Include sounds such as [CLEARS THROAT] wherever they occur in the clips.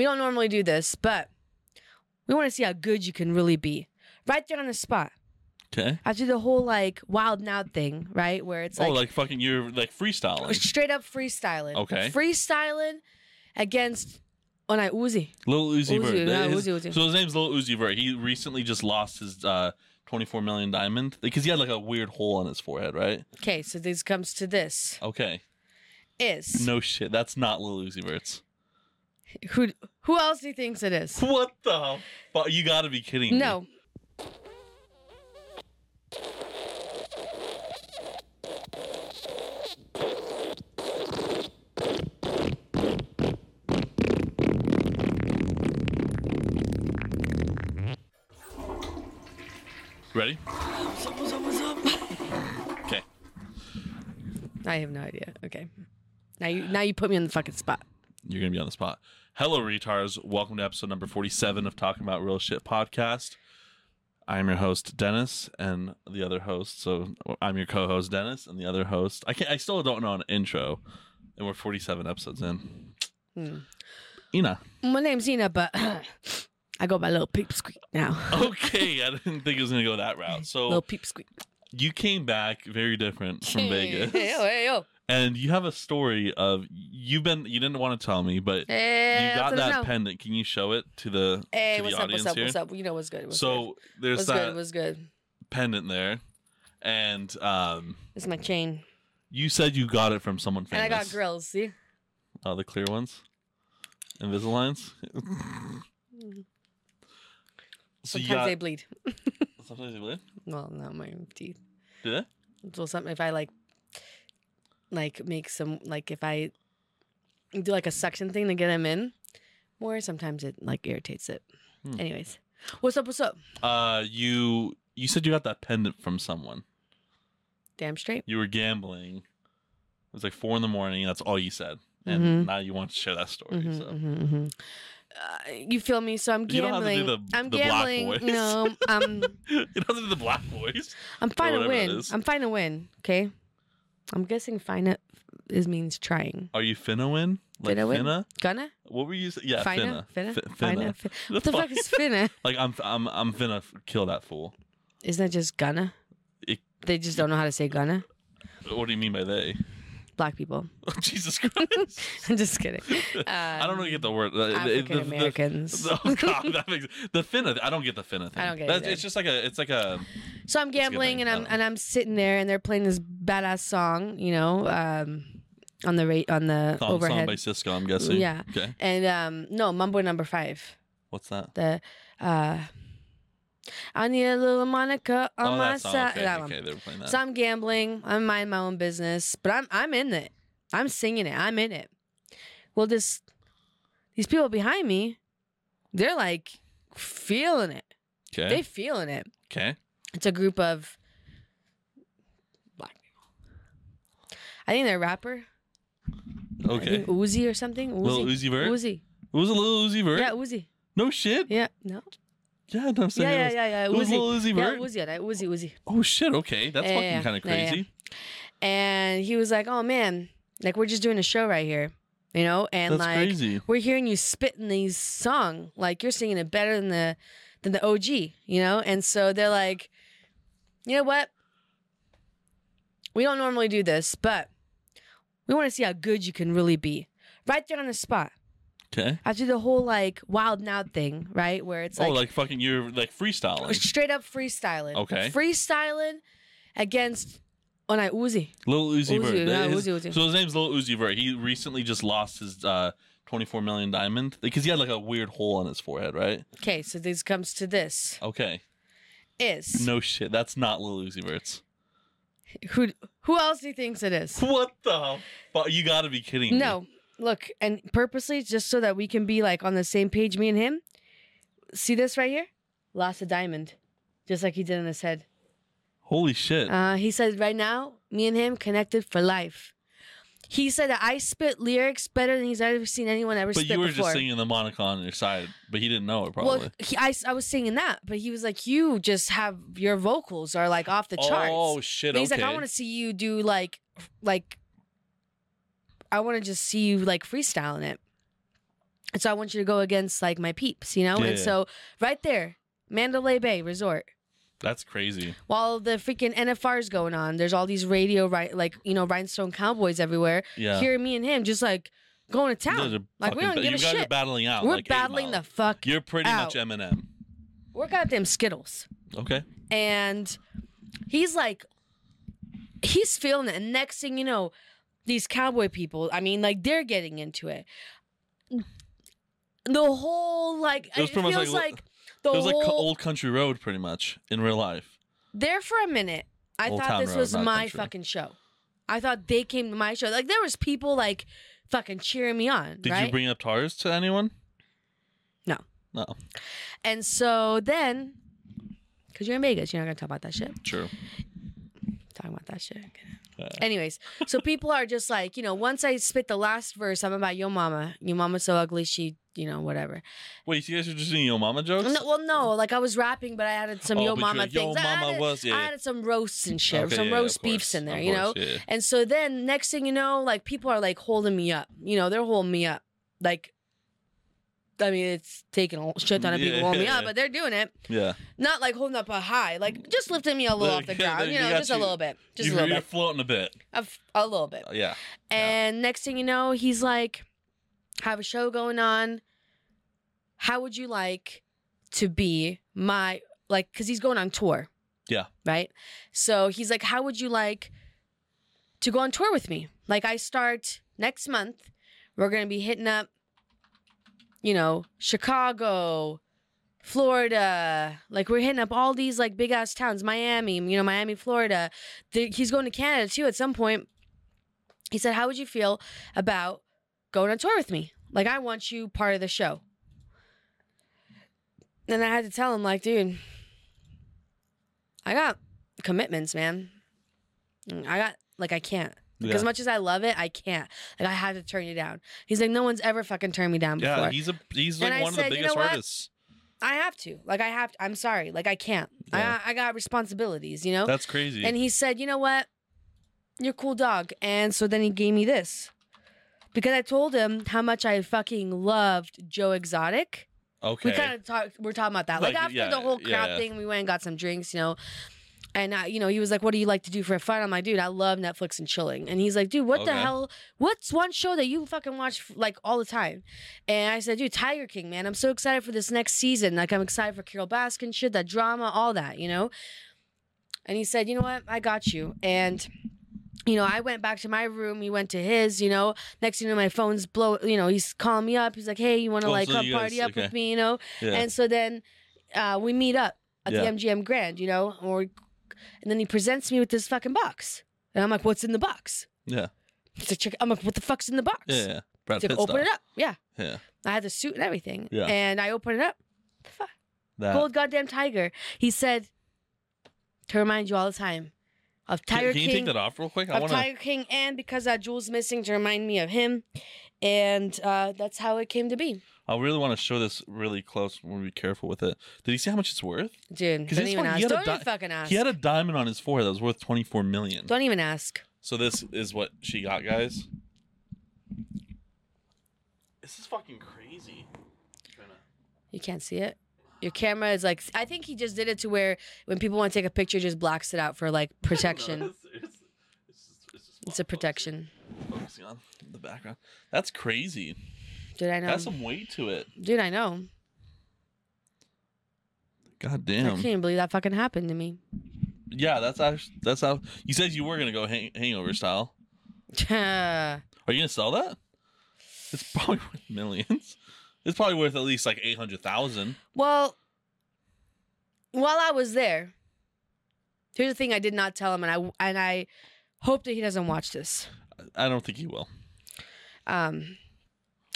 We don't normally do this, but we want to see how good you can really be. Right there on the spot. Okay. After the whole like wild now thing, right? Where it's like, oh, like, fucking you're like freestyling. straight up freestyling. Okay. Freestyling against Onai Uzi. Lil Uzi, Uzi, Vert. His- Uzi, Uzi. So his name's Lil Uzi Vert. He recently just lost his uh, 24 million diamond because he had like a weird hole on his forehead, right? Okay, so this comes to this. Okay. Is No shit. That's not Lil Uzi Vert's. Who who else do you thinks it is? What the fuck? You gotta be kidding me. No. Ready? What's up, what's up, what's up? Okay. I have no idea. Okay. Now you now you put me on the fucking spot. You're gonna be on the spot. Hello, retards. Welcome to episode number 47 of Talking About Real Shit podcast. I'm your host Dennis, and the other host. So I'm your co-host Dennis, and the other host. I can't. I still don't know an intro, and we're 47 episodes in. Hmm. Ina. My name's Ina, but [CLEARS THROAT] I go by little peep squeak now. [LAUGHS] Okay, I didn't think it was gonna go that route. So Little peep squeak. you came back very different from [LAUGHS] Vegas, Hey yo, hey yo. And you have a story of you've been. You didn't want to tell me, but Hey, you got that pendant. Can you show it to the Hey, to what's the up? audience What's up? here? What's up? You know what's good. What's so good. there's what's that good? What's good? pendant there, and um, It's my chain, you said you got it from someone famous. and I got grills. See, Oh, the clear ones, Invisaligns. [LAUGHS] so sometimes got they bleed. [LAUGHS] sometimes they bleed. well, not my teeth. Did it? So something if I like, like make some like if I do like a suction thing to get them in more, sometimes it like irritates it. Hmm. Anyways, what's up? What's up? Uh, you you said you got that pendant from someone. Damn straight. You were gambling. It was like four in the morning. That's all you said, and Mm-hmm. now you want to share that story. so You feel me? So I'm You don't have to gambling. the- I'm the gambling. No, [LAUGHS] I'm it doesn't do the black voice. I'm fine to win. I'm fine to win. Okay. I'm guessing fine is means trying. Are you finna win? Like Finna win? finna? Gonna? What were you? Saying? Yeah, Finna? finna. Finna? Fi- Finna? [LAUGHS] Fin- What the fuck is finna? [LAUGHS] Like I'm, I'm, I'm finna kill that fool. Isn't that just gonna? It- They just don't know how to say gonna. what do you mean by they? Black people. [LAUGHS] Oh, Jesus Christ! I'm just kidding. I don't know get the word. uh, the- the- African Americans. the- oh God, that makes the finna. I don't get the finna thing. I don't get it It's just like a. It's like a. So I'm gambling and I'm and I'm sitting there and they're playing this badass song, you know, um, on the rate on the Song, song overhead. by Sisqó. I'm guessing. yeah. Okay. And um, no, Mambo number five. What's that? The uh, I need a little Monica on oh, my song. side. Okay, that okay, one. they were playing that. So I'm gambling. I'm minding my own business, but I'm I'm in it. I'm singing it. I'm in it. Well, this these people behind me, they're like feeling it. Okay. They feeling it. Okay. It's a group of black people. I think they're a rapper. Okay. Uzi or something. Uzi. Lil Uzi Vert? Uzi. It was a little Uzi Vert. Yeah, Uzi. No shit. Yeah. No. Yeah, no, I'm saying Yeah, yeah, yeah, yeah. It was Uzi. Lil Uzi Yeah, Vert. Uzi. Yeah, Uzi. Uzi. Oh shit. Okay, that's Yeah, fucking yeah, kind of yeah, yeah. crazy. And he was like, "Oh man, like we're just doing a show right here." You know, and That's like crazy. we're hearing you spitting these song, like you're singing it better than the than the OG, you know? And so they're like, you know what? We don't normally do this, but we want to see how good you can really be. Right there on the spot. Okay. After the whole like wild now thing, right? Where it's like, oh, like, fucking you're like freestyling. straight up freestyling. Okay. Freestyling against Onai Uzi. Lil Uzi, Uzi, Vert. yeah, His- Uzi, Uzi. So his name's Lil Uzi Vert. He recently just lost his uh, 24 million diamond because he had like a weird hole on his forehead, right? Okay, so this comes to this. Okay. Is No shit. That's not Lil Uzi Vert's. who who else do you thinks it is? What the fuck? You gotta be kidding me. No, look, and purposely just so that we can be like on the same page, me and him. See this right here? Lost a diamond, just like he did in his head. Holy shit. Uh, he said, right now, me and him connected for life. He said that I spit lyrics better than he's ever seen anyone ever but spit you were before. just singing the Monica on your side, but he didn't know it probably. well, he, I, I was singing that, but he was like, "You just have your vocals are like off the oh, charts." oh shit. He's okay. like, "I want to see you do like, like, I want to just see you like freestyling it." And so I want you to go against like my peeps, you know? Yeah, and yeah. so right there, Mandalay Bay Resort. That's crazy. While the freaking NFR is going on, there's all these radio right like, you know, rhinestone cowboys everywhere. Yeah. Here me and him just like going to town. Like, we don't ba- give you a guys are battling out. We're like battling the fuck. You're pretty much. Eminem. We're goddamn Skittles. Okay. and he's like he's feeling it and next thing you know these cowboy people i mean like they're getting into it the whole like It was it, feels like- like, the It was whole like old country road, pretty much in real life. there for a minute i Old thought this Road, was my country. fucking show i thought they came to my show like there was people like fucking cheering me on Did right you bring up Tars to anyone? No. No. and so then because you're in vegas you're not gonna talk about that shit True. talking about that shit. [LAUGHS] Anyways, so people are just like, you know, once I spit the last verse, I'm about yo mama. Your mama's so ugly, she, you know, whatever. Wait, you guys are just doing Yo Mama jokes? No, well, no, like I was rapping, but I added some Oh, yo but mama you're like, Yo things. I Mama added, was- yeah, I yeah. added some roasts and shit, Okay, some yeah, roast of beefs course, in there, of you know. course, yeah. And so then next thing you know, like people are like holding me up. You know, they're holding me up. Like, I mean, it's taking a shit ton of people Yeah, holding me yeah. [LAUGHS] up, but they're doing it. Yeah. Not like holding up a high, like just lifting me a little off the [LAUGHS] ground. You know, just a little bit, just you, a little you're bit, floating a bit. a, f- a little bit. Uh, Yeah. And next thing you know, he's like, have a show going on. How would you like to be my, like, because he's going on tour. Yeah. Right? So he's like, how would you like to go on tour with me? Like, I start next month. We're going to be hitting up, you know, Chicago, Florida. Like, we're hitting up all these, like, big ass towns, Miami, you know, Miami, Florida. The- he's going to Canada too at some point. He said, How would you feel about going on tour with me? Like, I want you part of the show. And I had to tell him, like, dude, I got commitments, man. I got, like, I can't. Like, Yeah. as much as I love it, I can't. Like, I had to turn you down. He's like, No one's ever fucking turned me down before. Yeah, he's a he's like And I one of said, the "You biggest know artists. I have to. Like, I have to. I'm sorry. Like, I can't. Yeah. I, I got responsibilities, you know? That's crazy. And he said, "You know what? You're a cool dog." And so then he gave me this because I told him how much I fucking loved Joe Exotic. okay. We kind of talked. We're talking about that. Like, Like, after yeah, the whole yeah, crowd yeah. thing, we went and got some drinks, you know. And I, you know, he was like, "What do you like to do for fun?" I'm like, "Dude, I love Netflix and chilling." And he's like, "Dude, what the Okay. hell? What's one show that you fucking watch like all the time?" And I said, "Dude, Tiger King, man. I'm so excited for this next season. Like, I'm excited for Carole Baskin shit, that drama, all that, you know." And he said, "You know what? I got you." And you know, I went back to my room. He went to his. You know, next thing you know, my phone's blow. You know, he's calling me up. He's like, "Hey, you want to Oh, like so come you guys- party up okay. with me?" You know. yeah. And so then uh, we meet up at Yeah. the MGM Grand, you know, or and then he presents me with this fucking box, and I'm like, "What's in the box?" yeah. He's like, "Check." I'm like, "What the fuck's in the box?" Yeah. Yeah. Brad He's Pitt like, "Open stuff. it up." Yeah, Yeah. I had the suit and everything, Yeah. and I open it up. The fuck, That. gold goddamn tiger. He said to remind you all the time of Tiger can you King. take that off real quick? I of want to. Tiger King, and because that jewel's missing to remind me of him, and uh, that's how it came to be, I really want to show this really close. We'll be careful with it. Did he see how much it's worth? dude. 'Cause Don't even one, he ask. had a Don't even fucking ask. He had a diamond on his forehead that was worth twenty four million. Don't even ask. So this is what she got, guys. This is fucking crazy. You can't see it. Your camera is like. I think he just did it to where when people want to take a picture, just blocks it out for like [LAUGHS] protection. No, it's, it's, it's just, it's, just It's a protection. Focusing on the background. That's crazy. Dude, I know. Has some weight to it. Dude, I know. God damn. I can't believe that fucking happened to me. Yeah, that's actually that's how you said you were gonna go hang, hangover style. [LAUGHS] Are you gonna sell that? It's probably [LAUGHS] worth millions. It's probably worth at least like eight hundred thousand. Well, while I was there, here's the thing I did not tell him, and I and I hope that he doesn't watch this. I don't think he will. Um,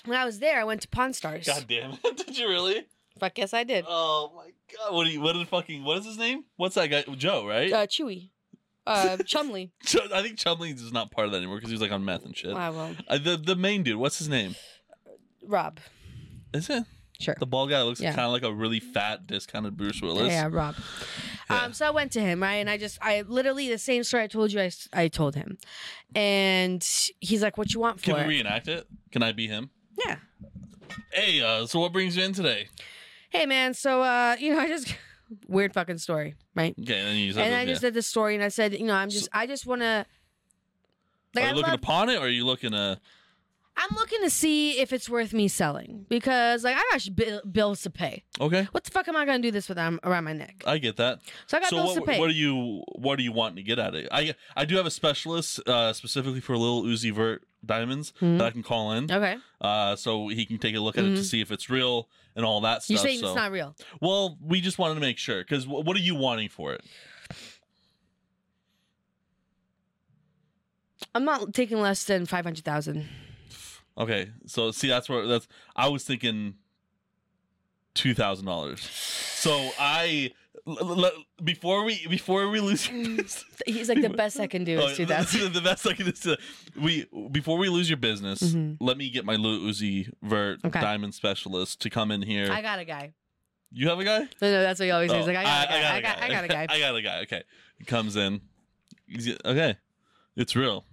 when I was there, I went to Pawn Stars. God damn it! [LAUGHS] Did you really? Fuck yes, I did. Oh my god! What do you? What did fucking? What is his name? What's that guy? Joe, right? Uh, Chewy, uh, [LAUGHS] Chumlee. I think Chumlee is not part of that anymore because he was like on meth and shit. I will. Uh, the the main dude. What's his name? Rob. Is it Sure. the bald guy? Looks Yeah. kind of like a really fat, discounted Bruce Willis. Yeah, Rob. Yeah. Um, so I went to him, right? And I just, I literally, the same story I told you, I, I told him. And he's like, what you want for Can we reenact it? Can I be him? Yeah. Hey, uh, so what brings you in today? Hey man, so uh, you know, I just [LAUGHS] weird fucking story, right? Okay, and then you said and I yeah. just did this story, and I said, you know, I'm just, I just want to. Like, are I you looking love, upon it, or are you looking to? I'm looking to see if it's worth me selling because, like, I got bill- bills to pay. Okay, What the fuck am I gonna do this with um, around my neck? I get that. So I got so bills what, to pay. what are you what are you wanting to get at it? I I do have a specialist uh, specifically for little Uzi Vert diamonds Mhm. that I can call in, okay, uh, so he can take a look at it to Mhm. see if it's real and all that stuff. you're saying so. it's not real. Well, we just wanted to make sure because w- what are you wanting for it? I'm not taking less than five hundred thousand. Okay, so see that's where that's I was thinking two thousand dollars. So I l- l- l- before we before we lose your business, [LAUGHS] He's like [LAUGHS] the best I can do Oh, is two thousand. the, the best I can is to, we before we lose your business, Mhm. let me get my Lil Uzi Vert Okay. diamond specialist to come in here. I got a guy. you have a guy? No, no, that's what he always says. Oh, Like I got, a guy. I, got, guy. I got a guy. [LAUGHS] I got a guy. Okay, he comes in. He's- Okay, it's real.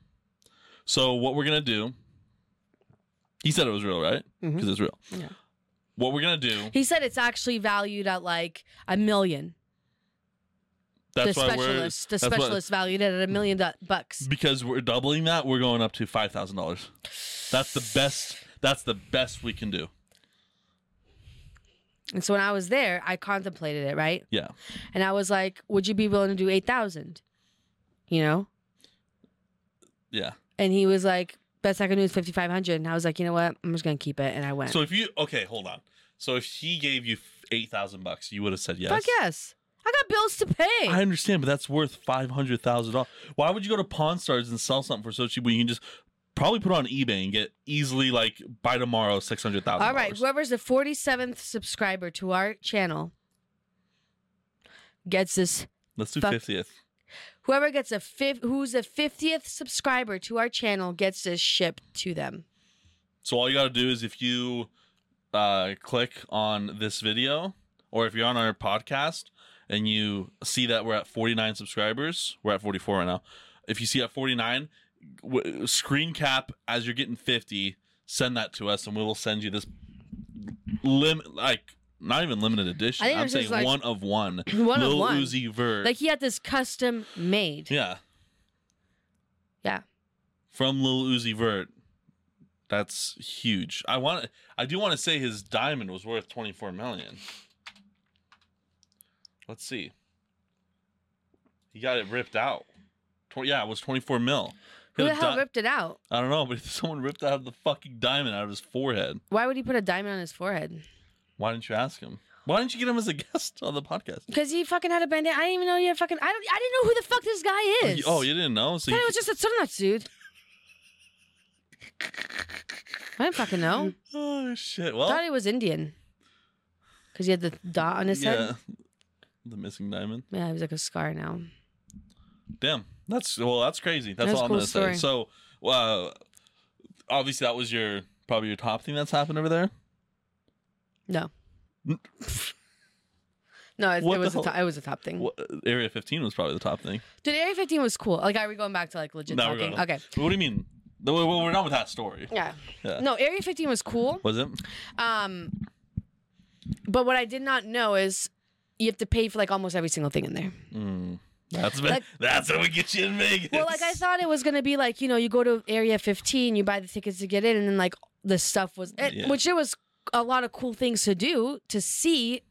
So what we're gonna do? He said it was real, right? Mm-hmm. Because it's real. Yeah. What we're gonna do? He said it's actually valued at like a million. That's the why we're specialist, the specialist valued it at a million du- bucks. because we're doubling that. We're going up to five thousand dollars. That's the best. That's the best we can do. And so when I was there, I contemplated it, right? Yeah. And I was like, "Would you be willing to do eight thousand? You know?" Yeah. And he was like, "Best I can do is fifty five hundred. And I was like, "You know what? I'm just gonna keep it." And I went. So if you okay, hold on. So if he gave you eight thousand bucks, you would have said yes. Fuck yes. I got bills to pay. I understand, but that's worth five hundred thousand dollars. Why would you go to Pawn Stars and sell something for so cheap when you can just probably put it on eBay and get easily like by tomorrow six hundred thousand? All right, whoever's the 47th subscriber to our channel gets this. let's do fiftieth. Whoever gets a fifth, who's the 50th subscriber to our channel gets this shipped to them. So all you got to do is if you uh, click on this video, or if you're on our podcast and you see that we're at 49 subscribers, we're at 44 right now. If you see at 49, w- screen cap as you're getting 50, send that to us, and we will send you this limit, like not even limited edition. I'm saying like- one of one. [CLEARS THROAT] One of Lil one. Uzi Vert. Like he had this custom made. yeah. Yeah. From Lil Uzi Vert. That's huge. I want. I do want to say his diamond was worth twenty four million. Let's see. He got it ripped out. Tw- yeah, it was twenty four mil. Who the hell di- ripped it out? I don't know, but [LAUGHS] someone ripped out the fucking diamond out of his forehead. Why would he put a diamond on his forehead? Why didn't you ask him? Why didn't you get him as a [LAUGHS] guest on the podcast? Because he fucking had a bandana. I didn't even know he had fucking. I don't. I didn't know who the fuck this guy Oh, is. you, oh, you didn't know? So I you, it was just a Sunnuts dude. I didn't fucking know. [LAUGHS] oh shit! I Well, thought he was Indian. Because he had the dot on his head. yeah, the missing diamond. Yeah, he was like a scar now. Damn, that's well, that's crazy. That's, That's all I'm cool gonna story. say. So, uh, obviously, that was your probably your top thing that's happened over there. No. [LAUGHS] No, it, it was a top, it was a top thing. What, Area 15 was probably the top thing. Dude, Area 15 was cool. Like, are we going back to like legit No, talking? Okay. But what do you mean? Well, we're done with that story. Yeah. Yeah. No, Area 15 was cool. Was it? Um, but what I did not know is you have to pay for like almost every single thing in there. Mm. That's Like- that's how we get you in Vegas. Well, like I thought it was gonna be like you know you go to Area 15, you buy the tickets to get in, and then like the stuff was, it, Yeah. which it was a lot of cool things to do to see.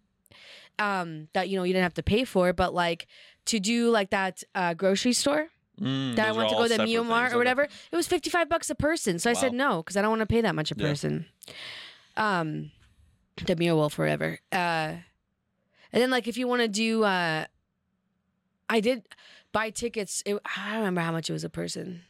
Um, that you know you didn't have to pay for, but like to do like that uh, grocery store Mm, that I went to go to Mart or whatever, it was 55 bucks a person. So I said no because I don't want to pay that much a Yeah. person. Um, the Meow Wolf forever. Uh, and then like if you want to do, uh, I did buy tickets. It, I don't remember how much it was a person.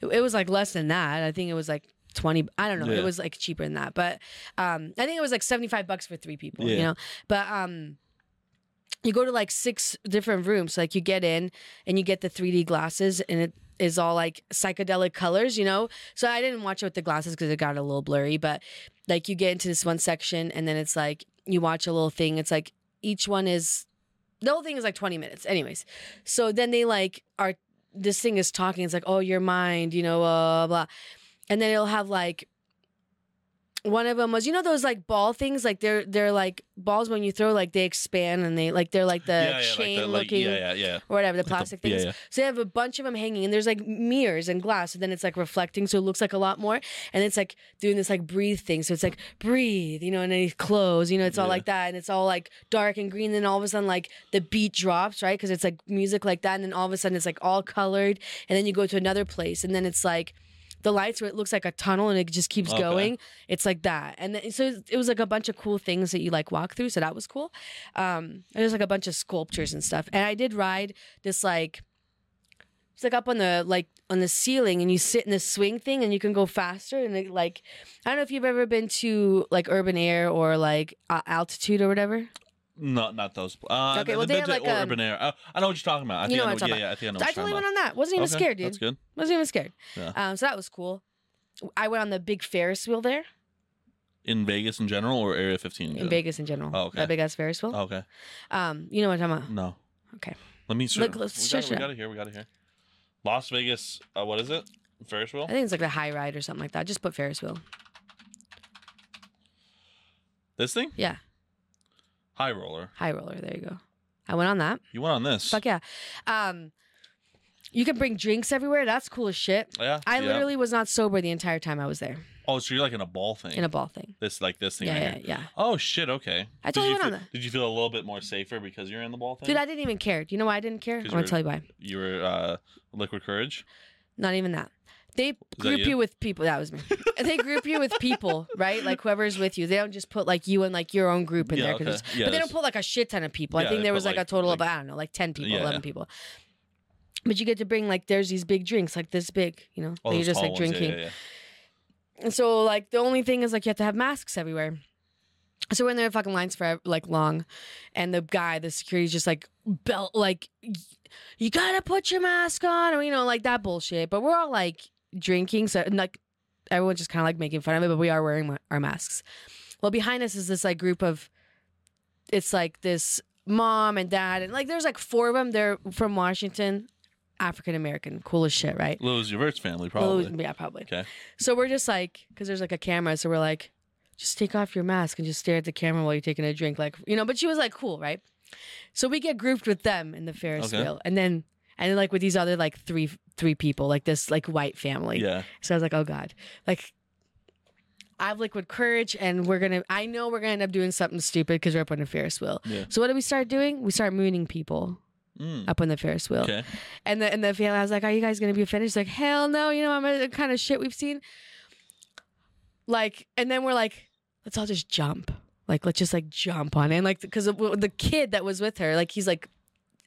It, it was like less than that. I think it was like 20 I don't know. Yeah. It was like cheaper than that. But um I think it was like 75 bucks for three people, you know. But um you go to like six different rooms. Like you get in and you get the 3D glasses and it is all like psychedelic colors, you know? So I didn't watch it with the glasses because it got a little blurry, but like you get into this one section and then it's like you watch a little thing. It's like each one is the whole thing is like 20 minutes. Anyways. So then they like are this thing is talking. It's like, oh, your mind, you know, blah, blah, blah. And then it'll have like one of them was you know those like ball things like they're they're like balls when you throw like they expand and they like they're like the yeah, yeah, chain like the, like, looking yeah, yeah, yeah. or whatever the the- plastic yeah, things. yeah. So they have a bunch of them hanging, and there's like mirrors and glass, and then it's like reflecting, so it looks like a lot more. And it's like doing this like breathe thing, so it's like breathe, you know, and then you close, you know, it's all like that, and it's all like dark and green. And then all of a sudden, like the beat drops, right? Because it's like music like that, and then all of a sudden it's like all colored, and then you go to another place, and then it's like. The lights where it looks like a tunnel and it just keeps Okay. going. It's like that, and then, so it was like a bunch of cool things that you like walk through. So that was cool. Um, there's like a bunch of sculptures and stuff, and I did ride this like it's like up on the like on the ceiling and you sit in this swing thing and you can go faster and it, like I don't know if you've ever been to like urban air or like uh, altitude or whatever. No, not those. Uh, Okay, the well, they bit have to- like or a- urban air. Uh, I know what you're talking about. I You think know I what I'm yeah, yeah, I think I know I totally went on that. Wasn't even Okay, scared, dude. That's good. Wasn't even scared. Yeah. Um, so that was cool. I went on the big Ferris wheel there In Vegas in general or Area 15? in Vegas in general. Oh, okay. That big ass Ferris wheel. Oh, okay. Um, you know what I'm talking about? No. Okay. Let me. Look, Look, let's we, got, it, we got it here. We got it here. Las Vegas. Uh, what is it? Ferris wheel. I think it's like the high ride or something like that. Just put Ferris wheel. This thing? Yeah, High roller. high roller. There you go. I went on that. You went on this. Fuck yeah. Um, you can bring drinks everywhere. That's cool as shit. Yeah. I yeah. literally was not sober the entire time I was there Oh, so you're like in a ball thing. in a ball thing. this like this thing. Yeah, right yeah, yeah. Oh shit. Okay. I totally went on that. Did you feel a little bit more safer because you're in the ball thing? Dude, I didn't even care. Do you know why I didn't care? I'm gonna tell you why. you were uh, liquid courage. Not even that. They group you? you? with people. That was me. they group you with people, [LAUGHS] right? Like whoever's with you. They don't just put like you and like your own group in Yeah, there. okay. but they don't put like a shit ton of people. Yeah, I think there was like, like- a total like- of I don't know, like ten people, Yeah, eleven yeah. people. But you get to bring like there's these big drinks, like this big, you know, All that you're just like ones. Drinking. And so like the only thing is like you have to have masks everywhere. So we're in there fucking lines for like long, and the guy, the security's just like belt like you gotta put your mask on, or you know like that bullshit. But we're all like drinking, so and, like everyone's just kind of like making fun of it, but we are wearing ma- our masks. Well, behind us is this like group of, it's like this mom and dad, and like there's like four of them. They're from Washington, African American, cool as shit, right? Louis Vert's family, probably. yeah, probably. Okay. So we're just like, because there's like a camera, so we're like, just take off your mask and just stare at the camera while you're taking a drink, like you know. But she was like, cool, right? So we get grouped with them in the Ferris Okay. wheel, and then and then like with these other like three three people, like this like white family. yeah. So I was like, oh god, like. I have liquid courage, and we're gonna. I know we're gonna end up doing something stupid because we're up on the Ferris wheel. Yeah. So what do we start doing? We start mooning people Mm. up on the Ferris wheel. Okay. And the and the family, I was like, "Are you guys gonna be offended?" She's like, "Hell no!" You know, I'm the kind of shit we've seen. Like, and then we're like, "Let's all just jump." Like, let's just like jump on it. And like, because the kid that was with her, like, he's like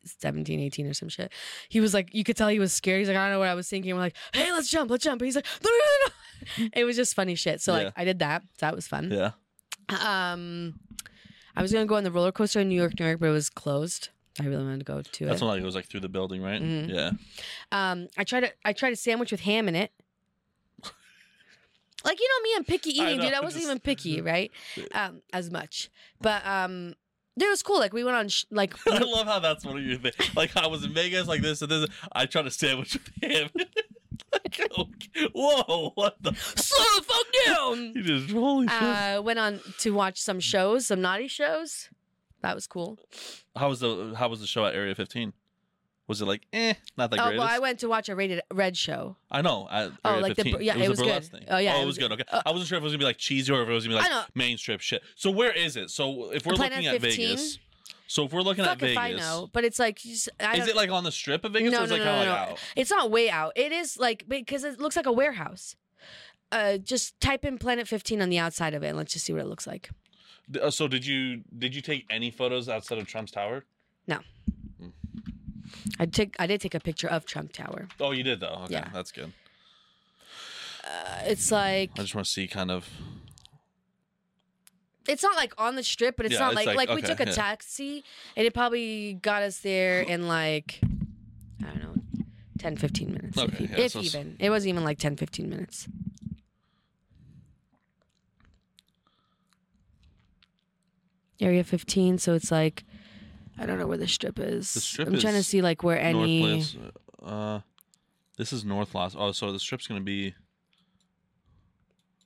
17, 18 or some shit. He was like, you could tell he was scared. He's like, I don't know what I was thinking. We're like, hey, let's jump, let's jump. And he's like, [LAUGHS] no, no, no, no. [LAUGHS] It was just funny shit. So Yeah. like, I did that. So that was fun. Yeah. Um, I was gonna go on the roller coaster in New York, New York, but it was closed. I really wanted to go to That's it. like it was like through the building, right? Mhm. Yeah. Um, I tried to I tried a sandwich with ham in it. Like you know me, I'm picky I eating, know, dude. I wasn't just- even picky, [LAUGHS] right? Um, as much, but um, it was cool. Like we went on sh- like [LAUGHS] I love how that's one of your things. Like I was in Vegas, like this and this. I tried to sandwich with him. [LAUGHS] like, okay. Whoa! What the? [LAUGHS] slow the fuck down. You just holy shit. Uh, went on to watch some shows, some naughty shows. That was cool. How was the How was the show at Area 15? Was it like eh? Not the oh well, I went to watch a rated red show. I know. At Oh, like the 15. bur- yeah, it was, it was good. Oh, yeah, Oh, it it was good. Okay. uh, I wasn't sure if it was gonna be like cheesy or if it was gonna be I know. like mainstream shit. So where is it? So if we're looking at 15? Vegas, so if we're looking Fuck at Vegas, I know, but it's like just- I is it like on the strip of Vegas No, or is no, it no, of no, like out? It's not way out. It is like because it looks like a warehouse. Uh, just type in Planet 15 on the outside of it, and let's just see what it looks like. Uh, So did you did you take any photos outside of Trump's tower? I took, I did take a picture of Trump Tower. Oh, you did though. Okay, Yeah. that's good. Uh, it's like I just want to see kind of. it's not like on the strip, but it's Yeah, not it's like like- like, we took a yeah. taxi, and it probably got us there in like I don't know, 10, 15 minutes, if, Okay, e- yeah, if so even. It wasn't even like 10, 15 minutes. Area 15, so it's like I don't know where the strip is. The strip I'm trying to see like where any North Place. Uh, this is North Las. Oh, so the strip's gonna be.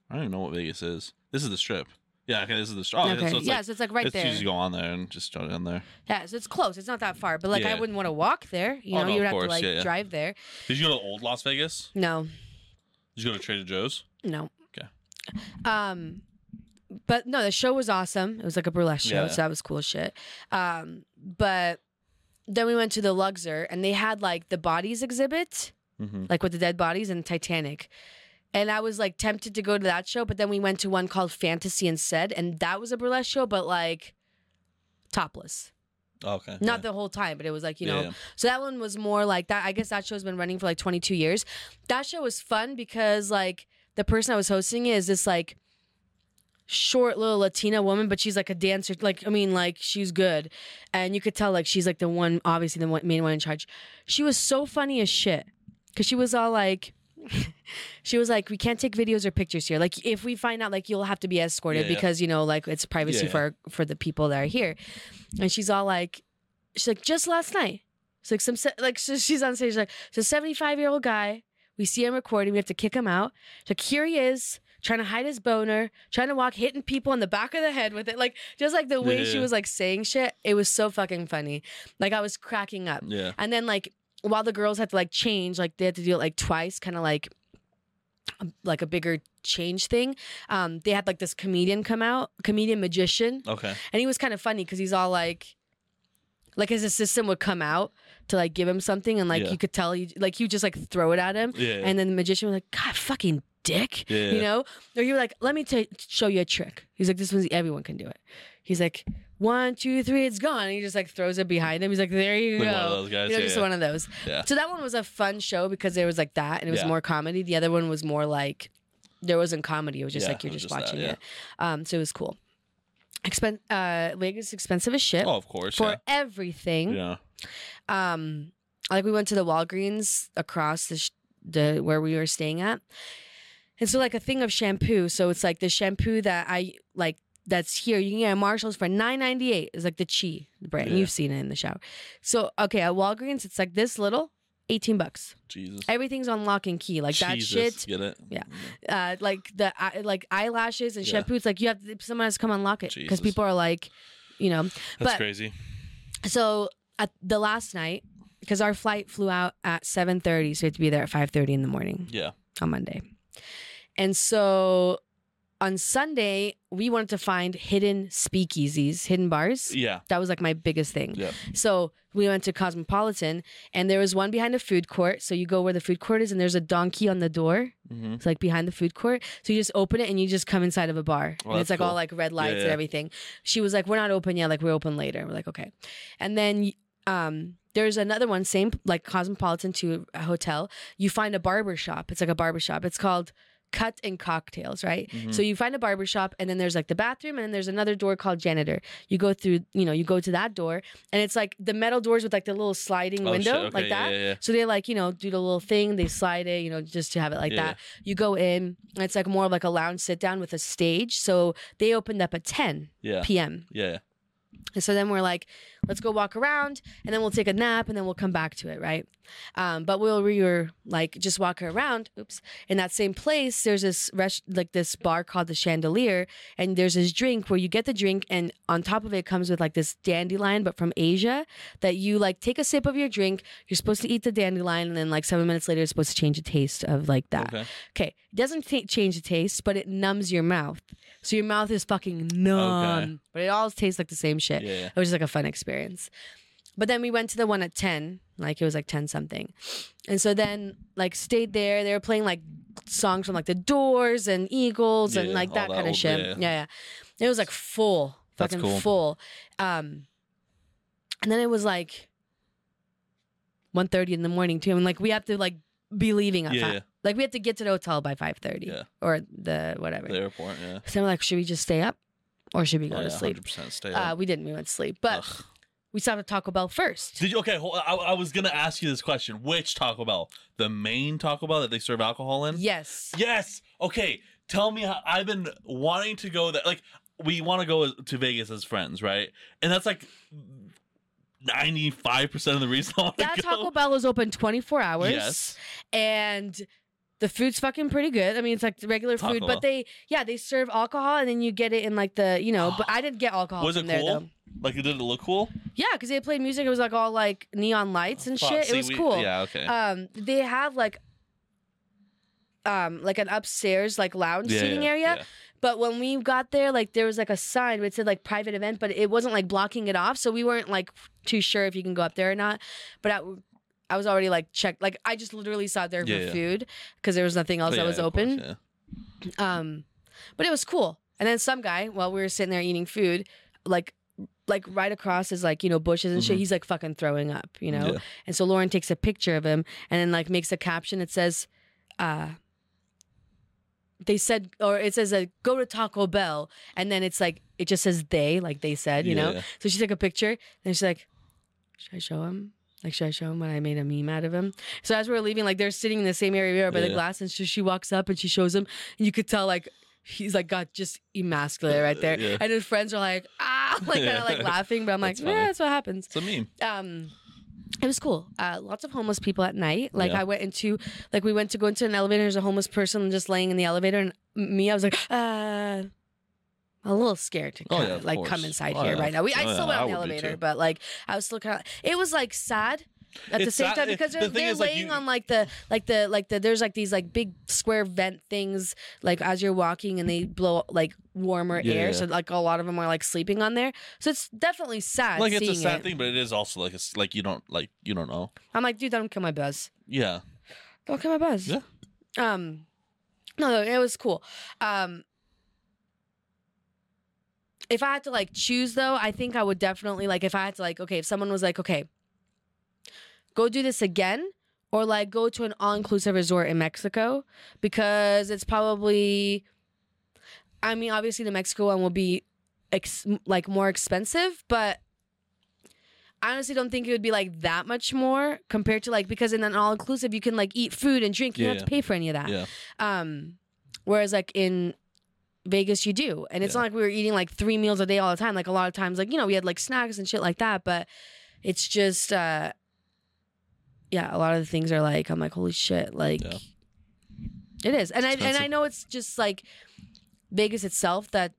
I don't even know what Vegas is. This is the strip. Yeah, okay, this is the strip. Oh, okay. so it's yeah, like, so it's like right it's there. easy to go on there and just jump in there. Yeah, so it's close. It's not that far, but like I wouldn't want to walk there. You Oh, know, no, you would have to like yeah, yeah. drive there. Did you go to old Las Vegas? No, Did you go to Trader Joe's? no. Okay. Um, but no, the show was awesome. It was like a burlesque show, Yeah. so that was cool shit. Um, but then we went to the Luxor, and they had like the bodies exhibit, Mm-hmm. like with the dead bodies and Titanic. And I was like tempted to go to that show, but then we went to one called Fantasy Instead, and that was a burlesque show, but like topless. Okay. Not yeah. the whole time, but it was like, you know, Yeah, yeah. so that one was more like that. I guess that show's been running for like 22 years. That show was fun because like the person I was hosting is this like short little Latina woman, but she's like a dancer. Like I mean, like she's good, and you could tell like she's like the one, obviously the one, main one in charge. She was so funny as shit because she was all like. [LAUGHS] she was like, "We can't take videos or pictures here. Like, if we find out, like, you'll have to be escorted Yeah, yeah. because you know, like, it's privacy Yeah, for for the people that are here." And she's all like, "She's like, just last night, it's like some like so she's on stage like a 75 year old guy. We see him recording. We have to kick him out. She's like here he is trying to hide his boner, trying to walk, hitting people in the back of the head with it. Like just like the way she Yeah. was like saying shit. It was so fucking funny. Like I was cracking up. Yeah. And then like while the girls had to like change, like they had to do it like twice, kind of like um, like a bigger change thing. Um, they had like this comedian come out, comedian magician, Okay. and he was kind of funny because he's all like, like his assistant would come out to like give him something, and like Yeah. you could tell he like he would just like throw it at him, Yeah. and then the magician was like, God, fucking dick, Yeah. you know? Or you're like, let me ta show you a trick. He's like, this one's everyone can do it. He's like, one, two, three, it's gone. And he just like throws it behind him. He's like, there you Like go. one of those guys. You know, yeah, just yeah. one of those. yeah. So that one was a fun show because there was like that, and it was Yeah. more comedy. The other one was more like there wasn't comedy. It was just like you're just, just that, watching yeah. it. Um, so it was cool. Expen- uh, Vegas is expensive as shit Oh, of course. for everything. Yeah. Um, like we went to the Walgreens across the sh- the where we were staying at, and so like a thing of shampoo. So it's like the shampoo that I like that's here. You can get at Marshalls for nine ninety eight. It's like the Chi brand. Yeah. You've seen it in the shower. So okay, at Walgreens, it's like this little, eighteen bucks. Jesus. Everything's on lock and key. Like that shit. Get it? Yeah. Uh, like the eye- like eyelashes and Yeah. It's like you have to, someone has to come unlock it because people are like, you know. That's but crazy. so at the last night, because our flight flew out at seven thirty, so we had to be there at five thirty in the morning Yeah. on Monday, and so on Sunday we wanted to find hidden speakeasies, hidden bars. Yeah. That was like my biggest thing. Yeah. So we went to Cosmopolitan, and there was one behind the food court. So you go where the food court is, and there's a donkey on the door. Mm-hmm. It's like behind the food court. So you just open it and you just come inside of a bar. Oh, and it's like all like red lights and yeah. everything. She was like, We're not open yet, like we're open later. We're like, okay. And then um there's another one, same like Cosmopolitan to a hotel. You find a barber shop. It's like a barber shop. It's called Cut and Cocktails, right? Mhm. So you find a barber shop and then there's like the bathroom and then there's another door called janitor. You go through, you know, you go to that door and it's like the metal doors with like the little sliding Oh, window. Okay, like that. Yeah, yeah, So they like, you know, do the little thing, they slide it, you know, just to have it like Yeah. that. You go in, and it's like more of like a lounge sit down with a stage. So they opened up at 10 yeah. p.m. Yeah. And so then we're like, let's go walk around and then we'll take a nap and then we'll come back to it, right? Um, but while we were like just walking around, oops, in that same place, there's this rest- like this bar called the Chandelier, and there's this drink where you get the drink, and on top of it comes with like this dandelion, but from Asia, that you like take a sip of your drink. You're supposed to eat the dandelion, and then like seven minutes later, it's supposed to change the taste of like that. Okay. Okay, it doesn't ta change the taste, but it numbs your mouth. So your mouth is fucking numb, okay. but it all tastes like the same shit. Yeah. yeah. It was just like a fun experience. But then we went to the one at 10, like it was like 10 something. And so then like stayed there. They were playing like songs from like the Doors and Eagles and Yeah, like that that kind of shit. yeah. Yeah. yeah. It was like full, fucking cool. full. Um and then it was like 1.30 in the morning too. And like we have to like be leaving at Yeah, five. Like we have to get to the hotel by 5.30 Yeah. or the whatever. The airport. Yeah. So I'm like, should we just stay up or should we go oh, to yeah, sleep? 100% stay Uh, we didn't. We went to sleep, but Ugh. we stopped at Taco Bell first. Did you okay? Hold, I, I was gonna ask you this question. Which Taco Bell? The main Taco Bell that they serve alcohol in? yes. Yes. Okay. Tell me how I've been wanting to go there. Like we want to go to Vegas as friends, right? And that's like ninety five percent of the reason I That. Taco Bell is open 24 hours. Yes. And The food's fucking pretty good. I mean, it's like regular Taco food, Bell. but they yeah they serve alcohol and then you get it in like the you know. But I didn't get alcohol Was from it there cool? though. Like, did it look cool? Yeah, because they played music. It was like all like neon lights and Fuck, shit. see, it was we- cool. Yeah, okay. Um, they have like um like an upstairs like lounge yeah, seating yeah, area. yeah. But when we got there, like there was like a sign that said like private event, but it wasn't like blocking it off. So we weren't like too sure if you can go up there or not. But I, I was already like checked. Like I just literally sat there Yeah, for yeah. food because there was nothing else But that yeah, was of course, open. yeah. Um, but it was cool. And then some guy, while we were sitting there eating food, like like right across is like you know bushes and shit. Mhm. He's like fucking throwing up, you know. Yeah. And so Lauren takes a picture of him and then like makes a caption that says, uh, they said, or it says, uh, go to Taco Bell. And then it's like, it just says they, like they said, you know? So she took a picture and she's like, should I show him? Like, should I show him when I made a meme out of him? So as we are leaving, like they're sitting in the same area we are by the glass. And so she walks up and she shows him. And you could tell, like, he's like got just emasculated right there. Yeah. And his friends are like, ah, [LAUGHS] like kind of like laughing. But I'm like, That's yeah, that's what happens It's a meme. um it was cool uh lots of homeless people at night like Yeah. i went into like we went to go into an elevator there's a homeless person just laying in the elevator and me i was like uh a little scared to Oh, kinda, yeah, of like come inside Oh, here yeah. right now. We, I Oh, still yeah, went on the elevator, but like I was still kind of. It was like sad at the same sad- time because they're, thing they're is, like, laying you- on like the like the like the there's like these like big square vent things like as you're walking and they blow like warmer Yeah, air, yeah. so like a lot of them are like sleeping on there. So it's definitely sad. Like, it's a sad it. thing, but it is also like it's like you don't like you don't know. I'm like, dude, don't kill my buzz. Yeah. Don't kill my buzz. Yeah. Um, no, no, it was cool. Um, if I had to like choose though, I think I would definitely like if I had to like okay, if someone was like, okay, go do this again, or like go to an all inclusive resort in Mexico because it's probably. I mean, obviously the Mexico one will be ex- like more expensive, but I honestly don't think it would be like that much more compared to like because in an all inclusive you can like eat food and drink. You don't Yeah, have to pay for any of that. Yeah. Um, whereas like in Vegas you do, and it's Yeah. not like we were eating like three meals a day all the time. Like a lot of times, like you know we had like snacks and shit like that, but it's just uh, yeah, a lot of the things are like I'm like holy shit, like Yeah. it is, and I and I know it's just like Vegas itself that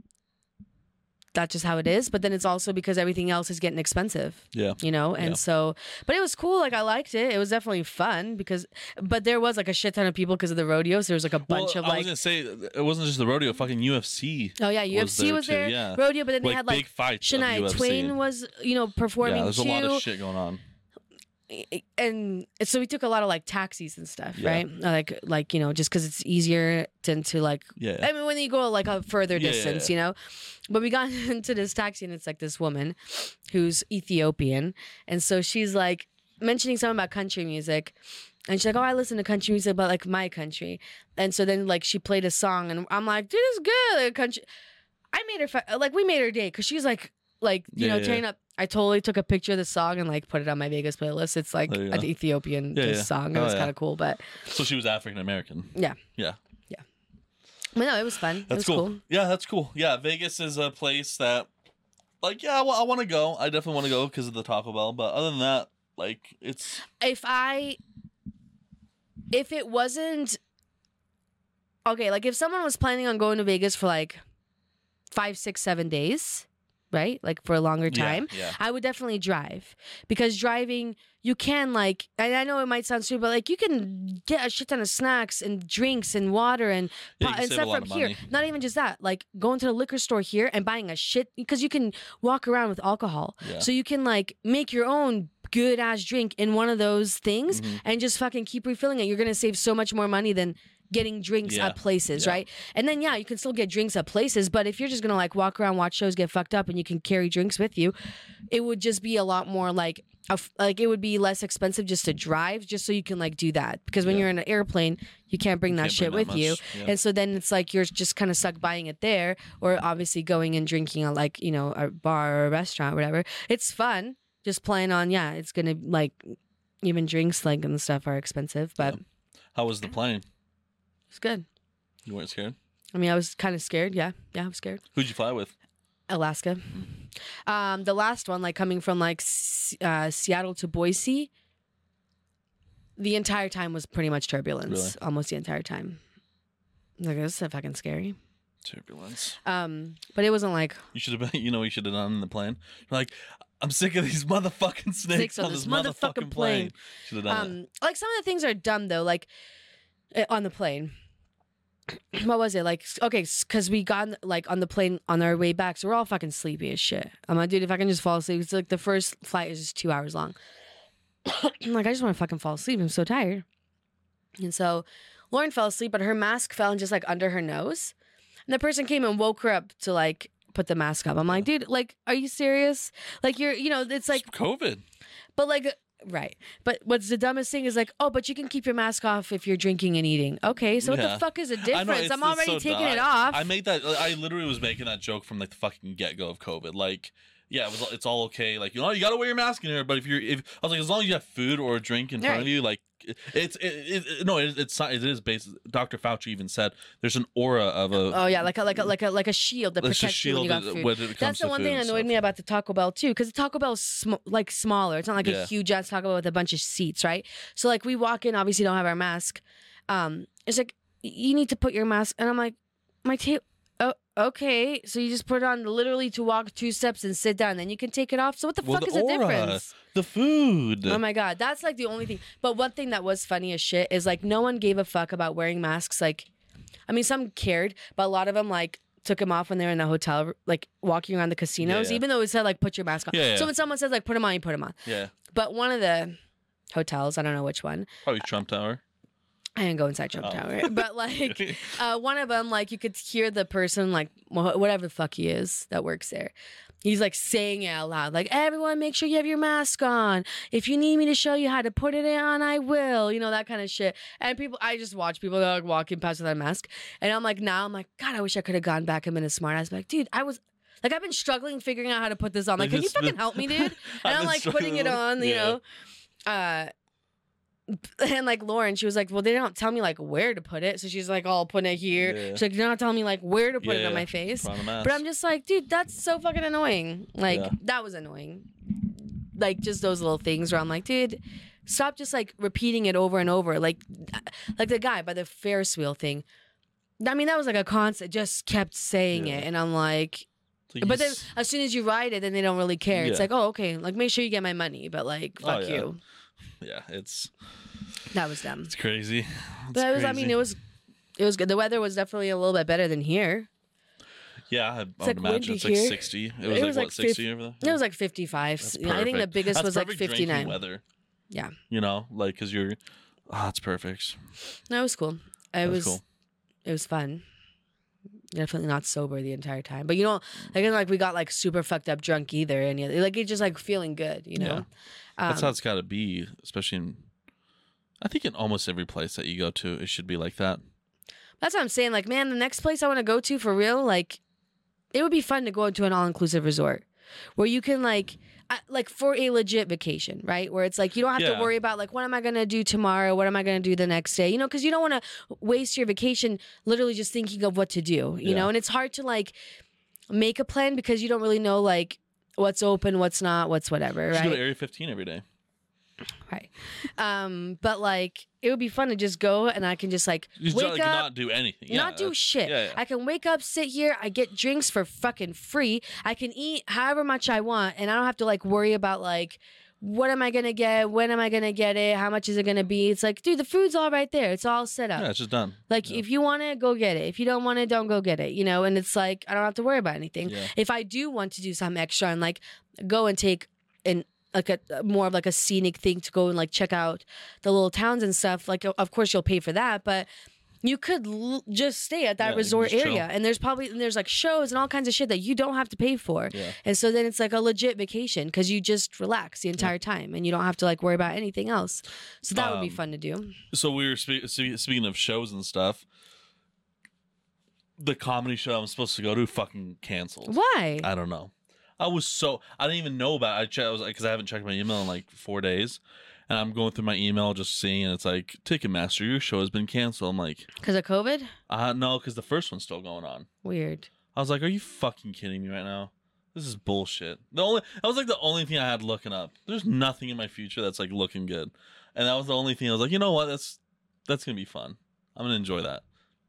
that's just how it is. But then it's also because everything else is getting expensive Yeah. you know and Yeah. so but it was cool like i liked it it was definitely fun because but there was like a shit ton of people because of the rodeos there was like a bunch well, of like. I was gonna say it wasn't just the rodeo. Fucking UFC. oh yeah ufc there was too, there, yeah. rodeo but then they like had big like fights. of Shania UFC. Twain was, you know, performing Yeah, there's too, a lot of shit going on. And so we took a lot of like taxis and stuff, Yeah. right? Like, like you know, just because it's easier than to like Yeah. I mean, when you go like a further Yeah, distance, yeah. you know. But we got [LAUGHS] into this taxi, and it's like this woman who's Ethiopian, and so she's like mentioning something about country music, and she's like, "Oh, I listen to country music but like my country," and so then like she played a song, and I'm like, "Dude, it's good, like, country." I made her like we made her day because she's like like you Yeah, know yeah. tearing up. I totally took a picture of the song and like put it on my Vegas playlist. It's like oh, an go. Ethiopian Yeah, just yeah. song. It Oh, was yeah. kind of cool, but So she was African American. Yeah. Yeah. Yeah. But no, it was fun. it That's was cool. cool. Yeah, that's cool. Yeah, Vegas is a place that, like, yeah, well, I want to go. I definitely want to go because of the Taco Bell. But other than that, like, it's if I if it wasn't okay, like if someone was planning on going to Vegas for like five, six, seven days, right? Like for a longer time, Yeah, I would definitely drive because driving you can like and I know it might sound stupid, but like you can get a shit ton of snacks and drinks and water and yeah, and stuff from here. Not even just that, like going to the liquor store here and buying a shit because you can walk around with alcohol, Yeah. so you can like make your own good ass drink in one of those things Mhm. and just fucking keep refilling it. You're gonna save so much more money than getting drinks Yeah. at places, Yeah. right? And then yeah, you can still get drinks at places, but if you're just gonna like walk around, watch shows, get fucked up, and you can carry drinks with you, it would just be a lot more like. a f- Like it would be less expensive just to drive, just so you can like do that. Because when Yeah. you're in an airplane, you can't bring that Can't shit bring with that you. much. And so then it's like you're just kind of stuck buying it there, or obviously going and drinking at like you know a bar or a restaurant, or whatever. It's fun, just playing on. Yeah, it's gonna like even drinks like and stuff are expensive, but How was the plane? It's good. You weren't scared. I mean, I was kind of scared. Yeah, yeah, I was scared. Who'd you fly with? Alaska. Um, the last one, like coming from like uh, Seattle to Boise. the entire time was pretty much turbulence, Really? almost the entire time. Like this is fucking scary. Turbulence. Um, but it wasn't like You should have been. [LAUGHS] You know, you should have done in the plane. Like, I'm sick of these motherfucking snakes on this motherfucking motherfucking plane. Should have done it. um, like some of the things are dumb though. Like eh, on the plane. What was it like? Okay, because we got like on the plane on our way back, so we're all fucking sleepy as shit. I'm like, dude, if I can just fall asleep, it's like the first flight is just two hours long. I'm [COUGHS] like, I just want to fucking fall asleep. I'm so tired. And so Lauren fell asleep, but her mask fell and just like under her nose. And the person came and woke her up to like put the mask up. I'm like, dude, like, are you serious? Like, you're, you know, it's like, It's COVID. but like, right. But what's the dumbest thing is like, oh, but you can keep your mask off if you're drinking and eating. Okay, so what Yeah. the fuck is the [LAUGHS] I difference? I'm already so taking it off. I made that. I literally was making that joke from like the fucking get go of COVID. Like, yeah, it was. It's all okay. Like, you know, you gotta wear your mask in here. But if you're, if I was like, as long as you have food or a drink in front of you, like, it- it's, it, it, no, it, it's not. It is based. Dr. Fauci even said there's an aura of a. oh yeah, like a like a like a like a shield that a protects you when you got food. when it comes That's the one thing that annoyed me about the Taco Bell too, because the Taco Bell's sm- like smaller. It's not like Yeah. a huge ass Taco Bell with a bunch of seats, right? So like we walk in, obviously don't have our mask. Um, it's like you need to put your mask, and I'm like, my tape. Okay. So you just put it on literally to walk two steps and sit down, then you can take it off. So what the Well, fuck the is the difference? The food. Oh my god, that's like the only thing. But one thing that was funny as shit is like no one gave a fuck about wearing masks. Like, I mean, some cared, but a lot of them like took them off when they were in the hotel, like walking around the casinos. yeah. Even though it said like put your mask on. Yeah, yeah. So when someone says like put them on, you put them on. yeah, But one of the hotels, I don't know which one. probably Trump Tower. I didn't go inside Trump Oh. Tower, but like [LAUGHS] uh, one of them, like you could hear the person, like whatever the fuck he is that works there. He's like saying it out loud, like everyone, make sure you have your mask on. If you need me to show you how to put it on, I will. You know that kind of shit. And people, I just watch people like walking past without a mask, and I'm like, now I'm like, God, I wish I could have gone back and been a smart ass. Like, dude, I was. Like I've been struggling figuring out how to put this on. Like, can you fucking help me, dude? [LAUGHS] And I'm like putting it on, you Yeah. know. Uh [LAUGHS] and like Lauren, she was like, Well, they don't tell me like where to put it. So she's like, Oh, put it here. Yeah. She's like, You're not telling me like where to put it on my face. Put on a mask. But I'm just like, dude, that's so fucking annoying. Like, Yeah. that was annoying. Like just those little things where I'm like, dude, stop just like repeating it over and over. Like uh, like the guy by the Ferris wheel thing. I mean, that was like a constant, just kept saying Yeah. it. And I'm like, but then s- as soon as you write it, then they don't really care. It's like, oh, okay, like make sure you get my money, but like, Oh, fuck yeah. you. Yeah, it's That was dumb. it's crazy. It's But it was, I mean, it was, it was good. The weather was definitely a little bit better than here. Yeah, I, I would like imagine it's like here. sixty. It was It like was what like sixty over there. It was like 55. That's I think the biggest That's was like 59. Weather. Yeah. You know, like because you're, ah, it's perfect. No, it was cool. It That was, cool. it was fun. Definitely not sober the entire time, but you know, like like we got like super fucked up drunk either, and like it's just like feeling good, you know. Yeah. That's Um, how it's got to be, especially in. I think in almost every place that you go to, it should be like that. That's what I'm saying. Like, man, the next place I want to go to for real, like, it would be fun to go to an all inclusive resort where you can like, like for a legit vacation, right? Where it's like you don't have to worry about like what am I gonna do tomorrow, what am I gonna do the next day, you know? Because you don't want to waste your vacation literally just thinking of what to do, you Yeah. know? And it's hard to like make a plan because you don't really know like what's open, what's not, what's whatever, should right? go to Area 15 every day. right. Um, but like it would be fun to just go and I can just like just wake like, up. not do anything. Yeah, not do shit. Yeah, yeah. I can wake up, sit here, I get drinks for fucking free. I can eat however much I want, and I don't have to like worry about like what am I gonna get, when am I gonna get it, how much is it gonna be. It's like, dude, the food's all right there. It's all set up. yeah, it's just done. Like yeah. if you want it, go get it. If you don't want it, don't go get it. You know, and it's like I don't have to worry about anything. Yeah. If I do want to do something extra and like go and take an like a more of like a scenic thing to go and like check out the little towns and stuff, like of course you'll pay for that, but you could l- just stay at that you resort just chill. area and there's probably and there's like shows and all kinds of shit that you don't have to pay for. Yeah. And so then it's like a legit vacation because you just relax the entire time and you don't have to like worry about anything else. So that would be Um, fun to do. So we were spe- spe- speaking of shows and stuff. The comedy show I'm supposed to go to fucking canceled. Why? I don't know. I was so I didn't even know about. It. I. I was because I haven't checked my email in like four days, and I'm going through my email just seeing, and it's like Ticketmaster, your show has been canceled. I'm like, Because of COVID? uh no, because the first one's still going on. Weird. I was like, are you fucking kidding me right now? this is bullshit. The only that was like the only thing I had looking up. There's nothing in my future that's like looking good, and that was the only thing I was like, you know what, that's that's gonna be fun. I'm gonna enjoy that.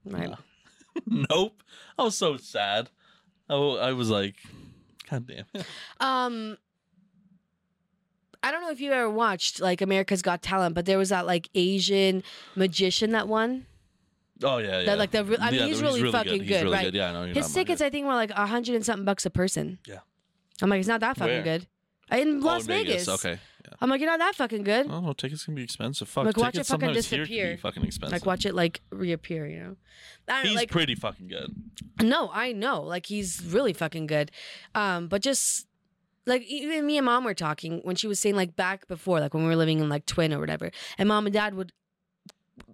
Right. No. [LAUGHS] nope. I was so sad. I, wa- I was like, God damn. [LAUGHS] Um, I don't know if you ever watched like America's Got Talent, but there was that like Asian magician that won. Oh yeah, yeah. That, like, the re- I mean, Yeah, he's really fucking He's good, really right. Yeah, I His tickets. I think, were like a hundred and something bucks a person. Yeah. I'm like, it's not that fucking Where? good. In Oh, Las in Vegas. Okay. Yeah. I'm like, you're not that fucking good. Oh, no, tickets can be expensive. Fuck. Like, watch it fucking sometimes here can disappear. fucking expensive. Like, watch it like reappear. You know. I don't know, He's like, pretty fucking good. No, I know. Like he's really fucking good. Um, but just like even me and mom were talking when she was saying like back before, like when we were living in like Twin or whatever, and mom and dad would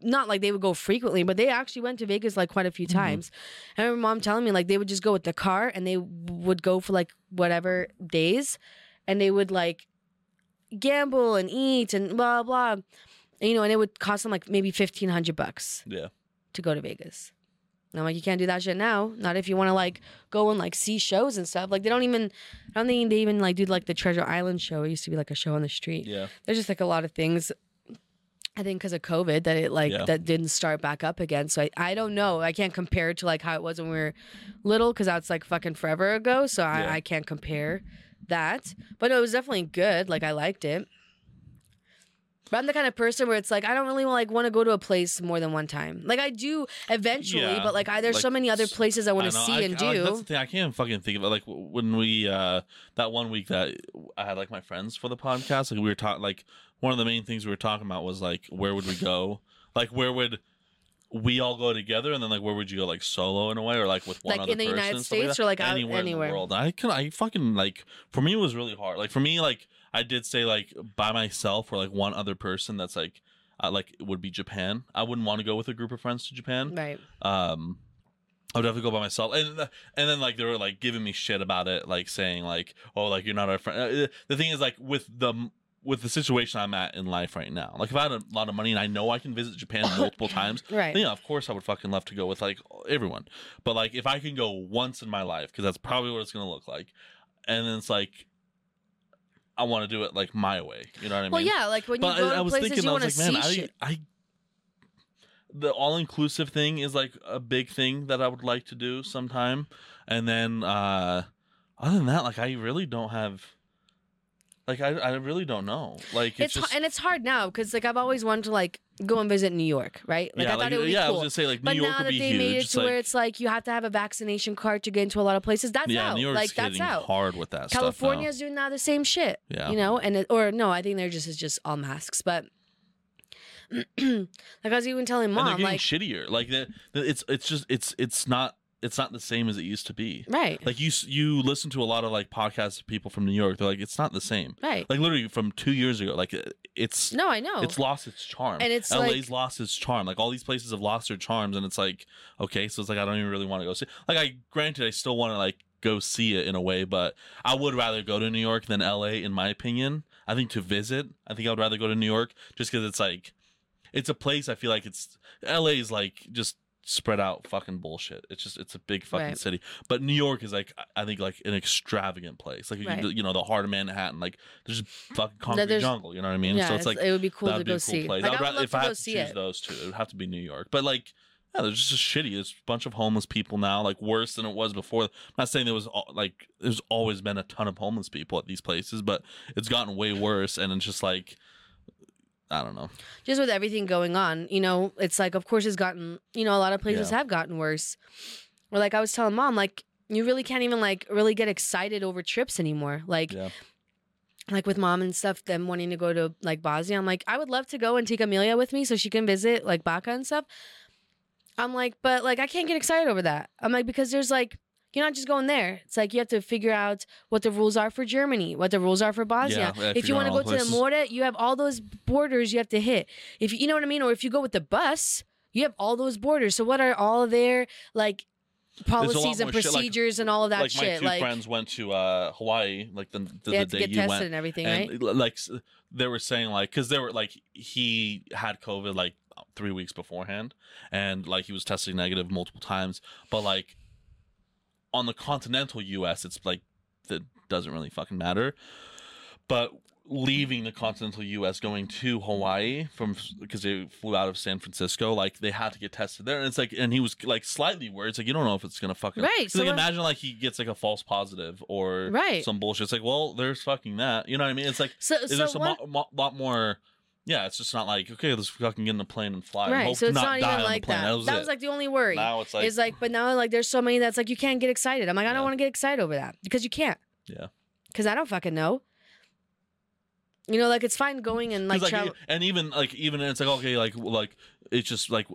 not like they would go frequently, but they actually went to Vegas like quite a few Mhm. times. I remember mom telling me like they would just go with the car and they would go for like whatever days, and they would like gamble and eat and blah blah, and, you know, and it would cost them like maybe fifteen hundred bucks Yeah. to go to Vegas. And I'm like, you can't do that shit now. Not if you want to like go and like see shows and stuff. Like they don't even, I don't think they even like do like the Treasure Island show. It used to be like a show on the street. Yeah. There's just like a lot of things. I think because of COVID that it like Yeah. that didn't start back up again. So I, I don't know. I can't compare it to like how it was when we were little because that's like fucking forever ago. So I, Yeah. I can't compare that. But no, it was definitely good. Like I liked it. But I'm the kind of person where it's like I don't really like want to go to a place more than one time. Like I do eventually, Yeah, but like I, there's so many other places I want to know, see I- and I- like, do. that's the thing. I can't fucking think of it. Like w- when we uh that one week that I had like my friends for the podcast. Like we were talking. Like one of the main things we were talking about was like where would we go? Like where would we all go together, and then like where would you go? Like solo in a way, or like with one person? Like other in the person, United stuff like States that? or, like, out- anywhere, in anywhere? the world. I can. I fucking like. For me, it was really hard. Like for me, like I did say like by myself or like one other person. That's like. Uh, like it would be Japan. I wouldn't want to go with a group of friends to Japan right. um I would definitely go by myself, and and then like they were like giving me shit about it, like saying like, oh, like you're not our friend. Uh, The thing is like with the with the situation I'm at in life right now, like if I had a lot of money and I know I can visit Japan [LAUGHS] multiple times, Right. then, yeah, of course I would fucking love to go with like everyone. But like if I can go once in my life, because that's probably what it's gonna look like, and then it's like I want to do it like my way. You know what I mean? Well, yeah, like when you but go I, I to was places thinking, you want to was like, man, see I. I, the all inclusive thing is like a big thing that I would like to do sometime, and then uh other than that, like I really don't have, like I, I really don't know. Like it's, It's, just and it's hard now because like I've always wanted to like go and visit New York, right? Like yeah, I thought like, it would be yeah. I was cool. gonna say like But New York now would that be they huge. made it to like, where it's like you have to have a vaccination card to get into a lot of places, that's yeah, out. New York's like that's out. hard with that stuff. California's doing now the same shit. Yeah. You know, and it, or no, I think they're just it's just all masks. But [CLEARS THROAT] like I was even telling now. and they're mom, getting like shittier. Like the, the, it's it's just it's it's not it's not the same as it used to be. right, Like you you listen to a lot of like podcasts of people from New York. They're like it's not the same. right. Like literally from two years ago. Like uh, it's No, I know. it's lost its charm. And it's LA's like- lost its charm. Like all these places have lost their charms, and it's like okay, so it's like I don't even really want to go see. Like I granted, I still want to like go see it in a way, but I would rather go to New York than LA, in my opinion. I think to visit, I think I would rather go to New York just because it's like it's a place. I feel like it's LA is like just spread out fucking bullshit. It's just it's a big fucking Right. city. But New York is like I think like an extravagant place. Like you- Right. you know the heart of Manhattan. Like there's just fucking concrete there's- jungle. You know what I mean? yeah, so it's like it would be cool to go a cool see. place. Like, I'd I would rather, love if I had to see choose it. those two, it would have to be New York. But like, yeah, they're just shitty. There's a bunch of homeless people now, like worse than it was before. I'm not saying there was like there's always been a ton of homeless people at these places, but it's gotten way worse, and it's just like. I don't know. just with everything going on, you know, it's like, of course, it's gotten, you know, a lot of places Yeah. have gotten worse. Or like I was telling mom, like, you really can't even like really get excited over trips anymore. Like, Yeah. like with mom and stuff, them wanting to go to like Bosnia. I'm like, I would love to go and take Amelia with me so she can visit like Baca and stuff. I'm like, but like, I can't get excited over that. I'm like, because there's like, you're not just going there. It's like you have to figure out what the rules are for Germany, what the rules are for Bosnia. Yeah, if you want to go all to the Morda, you have all those borders you have to hit. If you, you know what I mean, or if you go with the bus, you have all those borders. So what are all of their like policies and shit, like- procedures and all of that shit? like my two like friends went to uh, Hawaii, like the, the, they the day get you tested went, and everything, and right? like they were saying like because they were like he had covid like three weeks beforehand and like he was testing negative multiple times but like on the continental us it's like method doesn't really fucking matter. But leaving the continental U.S. going to Hawaii from because they flew out of San Francisco, like they had to get tested there, and it's like, and he was like slightly worried. It's like you don't know if it's gonna fucking Right, So like, imagine like he gets like a false positive or Right. some bullshit. It's like, well, there's fucking that. You know what I mean? It's like So, is so there some one- mo- mo- lot more? Yeah, it's just not like okay, let's fucking get in the plane and fly. and right. hope So it's not, not, die even on like the plane. that. That was, that was like the only worry. now it's like is like, but now like there's so many that's like you can't get excited. I'm like, I don't want to get excited over that because you can't. Yeah. Because I don't fucking know. You know, like it's fine going and like travel. and even like even it's like okay like like it's just like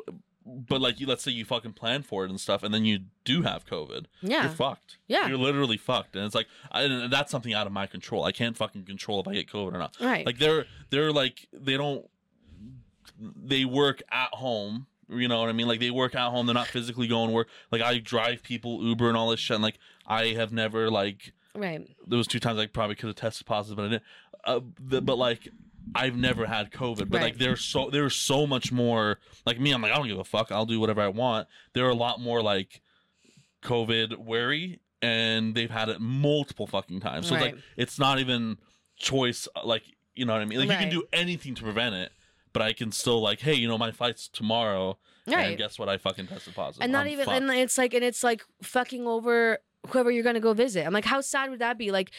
but like you let's say you fucking plan for it and stuff and then you do have covid yeah, you're fucked Yeah. you're literally fucked and it's like I, and that's something out of my control i can't fucking control if i get covid or not right. like they're they're like they don't they work at home you know what i mean like they work at home they're not physically going to work like i drive people uber and all this shit and like i have never like right. there was two times I probably could have tested positive, but I didn't. Uh, the, but like, I've never had COVID. But Right. like, there's so there's so much more. Like me, I'm like I don't give a fuck. I'll do whatever I want. There are a lot more like COVID wary, and they've had it multiple fucking times. So Right. like it's not even choice. Like you know what I mean? Like you can do anything to prevent it, but I can still like, hey, you know, my flight's tomorrow. And Right. guess what? I fucking tested positive. and not I'm even fucked. and it's like and it's like fucking over whoever you're gonna go visit. I'm like, how sad would that be? Like,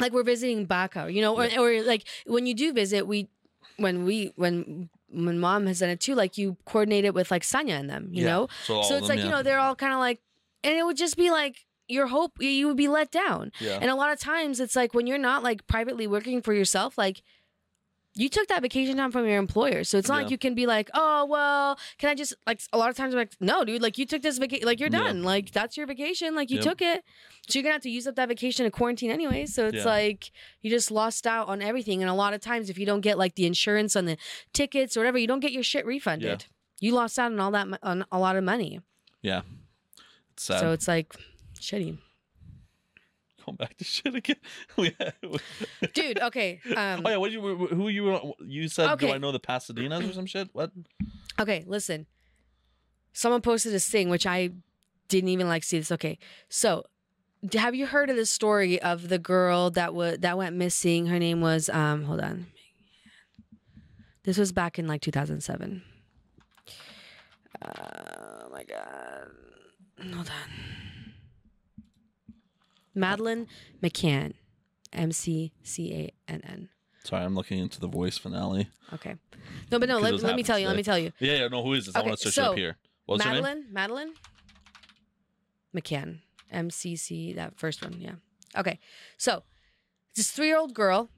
like we're visiting Baca, you know, or, or like when you do visit, we when we when when mom has done it too, like you coordinate it with like Sanya and them, you Yeah. know. So, so it's them, like you know they're all kind of like, and it would just be like your hope you would be let down. yeah. And a lot of times it's like when you're not like privately working for yourself, like you took that vacation time from your employer. So it's not Yeah. like you can be like, oh, well, can I just, like, a lot of times I'm like, no, dude, like you took this vacation, like you're Yeah. done. Like that's your vacation. Like you Yep. took it. So you're going to have to use up that vacation in quarantine anyway. So it's Yeah. like you just lost out on everything. And a lot of times if you don't get like the insurance on the tickets or whatever, you don't get your shit refunded. You lost out on all that, mo- on a lot of money. yeah. It's sad. So it's like shitty. Going back to shit again. [LAUGHS] [LAUGHS] Dude, okay. Um, Oh yeah, what you who you you said? Okay. Do I know the Pasadenas or some shit? What? Okay, listen. Someone posted this thing which I didn't even like see this. Okay. So, have you heard of the story of the girl that was that went missing? Her name was um hold on. This was back in like 2007. Uh, oh my god. Hold on. Madeleine McCann. M C C A N N. Sorry, I'm looking into the voice finale. Okay. No, but no, let, let me tell you. Let me tell you. Yeah, yeah. No, who is this? I want to search so, it up here. What's? Madeleine, Madeleine McCann, M C C. That first one, yeah. Okay, so this three-year-old girl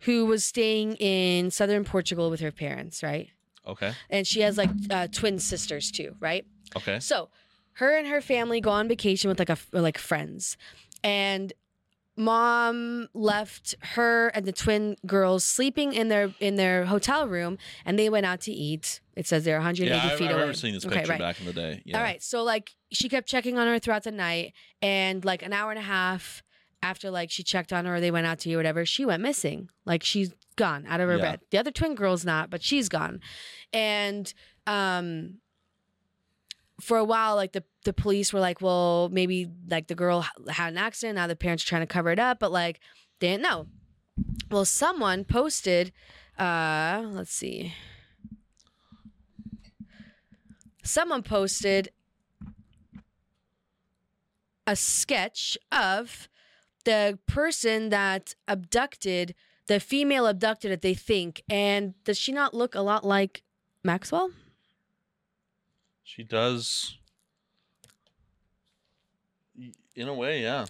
who was staying in southern Portugal with her parents, right? Okay. And she has like uh, twin sisters too, right? Okay. So her and her family go on vacation with like a like friends, and mom left her and the twin girls sleeping in their in their hotel room, and they went out to eat. It says they're 180 Yeah, I, I feet away. remember seeing this Okay, picture right. back in the day. Yeah. All right. So like she kept checking on her throughout the night and like an hour and a half after like she checked on her or they went out to eat or whatever, she went missing. Like she's gone out of her Yeah. bed. The other twin girl's not, but she's gone. And um for a while like the the police were like, well, maybe like the girl had an accident, now the parents are trying to cover it up, but like they didn't know. Well, someone posted uh let's see. Someone posted a sketch of the person that abducted the female abducted that they think and does she not look a lot like maxwell She does. In a way, yeah.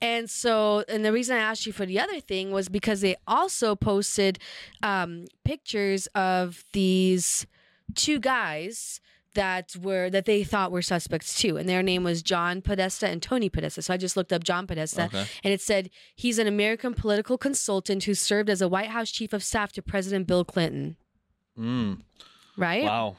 and so and the reason i asked you for the other thing was because they also posted um, pictures of these two guys that were that they thought were suspects too and their name was john podesta and tony podesta so i just looked up john podesta Okay. and it said he's an American political consultant who served as a White House chief of staff to President Bill Clinton. Mm. Right? Wow.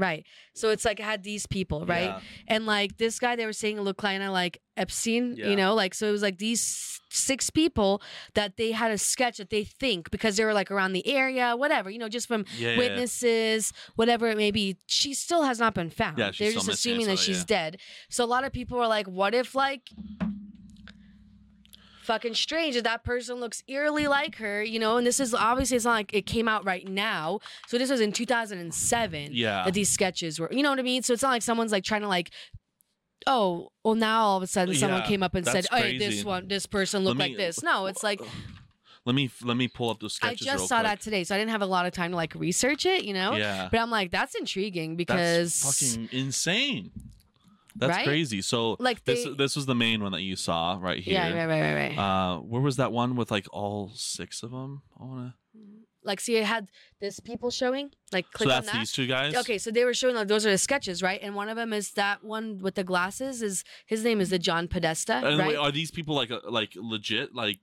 Right. So it's like it had these people, right? Yeah. And like this guy, they were saying looked kind of like Epstein, Yeah. you know, like so it was like these six people that they had a sketch that they think because they were like around the area, whatever, you know, just from Yeah. witnesses, whatever it may be. She still has not been found. Yeah, They're just assuming that she's dead. So a lot of people are like, what if like fucking strange that that person looks eerily like her, you know. And this is obviously it's not like it came out right now. So this was in 2007 Yeah. that these sketches were, you know what I mean? So it's not like someone's like trying to like. Oh, well, now all of a sudden someone Yeah, came up and said, "Oh, hey, this one, this person looked me- like this." No, it's like [SIGHS] Let me let me pull up those sketches. I just saw quick. that today, so I didn't have a lot of time to like research it, you know. Yeah. But I'm like, that's intriguing because That's fucking insane. That's Right? crazy. So Like this they- this was the main one that you saw right here. yeah, right, right, right, right. Uh, where was that one with like all six of them? I wanna. like, see, it had this people showing. Like, So click on that. these two guys. Okay, so they were showing like those are the sketches, right? And one of them is that one with the glasses. Is his name is the John Podesta, And right? wait, are these people like uh, like legit like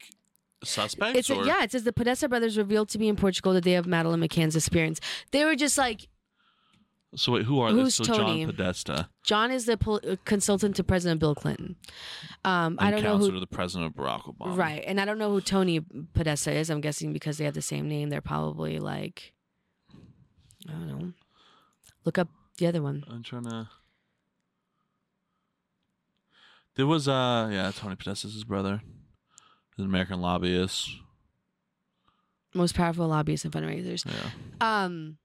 suspects? it's a, yeah, it says the Podesta brothers revealed to be in Portugal the day of Madeleine McCann's disappearance. They were just like So wait, who are Who's this? So Tony? John Podesta, John is the pol- uh, consultant to President Bill Clinton. Um, I don't know who. to the president of Barack Obama. Right, and I don't know who Tony Podesta is. I'm guessing because they have the same name, they're probably like, I don't know. Look up the other one. I'm trying to. There was uh yeah Tony Podesta's his brother, He's an American lobbyist. Most powerful lobbyists and fundraisers. Yeah, Um.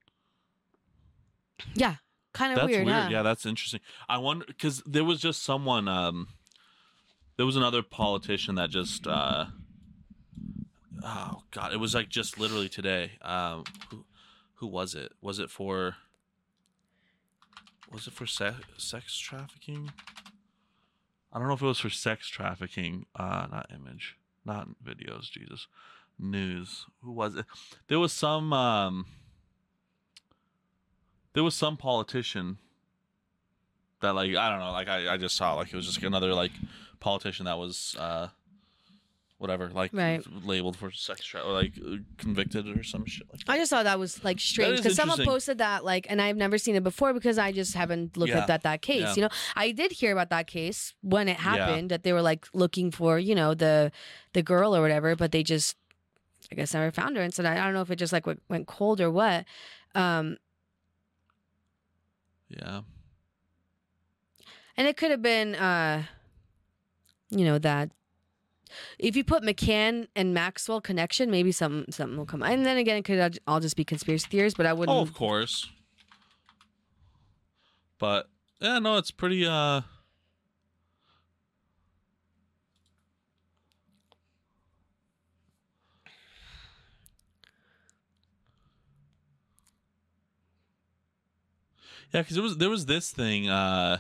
Yeah, kind of that's weird, huh? Yeah, that's interesting. I wonder because there was just someone um, there was another politician that just uh, oh god, it was like just literally today. Um, who who was it? Was it for? Was it for sex sex trafficking? I don't know if it was for sex trafficking. Uh, not image, not videos. Jesus, news. Who was it? There was some. Um, there was some politician that like I don't know, like I, I just saw like it was just another like politician that was uh whatever, like Right. labeled for sex tra- or like convicted or some shit like that. I just thought that was like strange because someone posted that like, and I've never seen it before because I just haven't looked Yeah. at that that case. Yeah. You know, I did hear about that case when it Yeah. happened that they were like looking for you know the the girl or whatever, but they just I guess never found her, and so I don't know if it just like went, went cold or what. Um, Yeah. and it could have been uh, you know that. If you put McCann and Maxwell connection, maybe some something will come. And then again, it could all just be conspiracy theories. But I wouldn't. Oh, of course. But yeah, no, it's pretty uh Yeah, because it was there was this thing. uh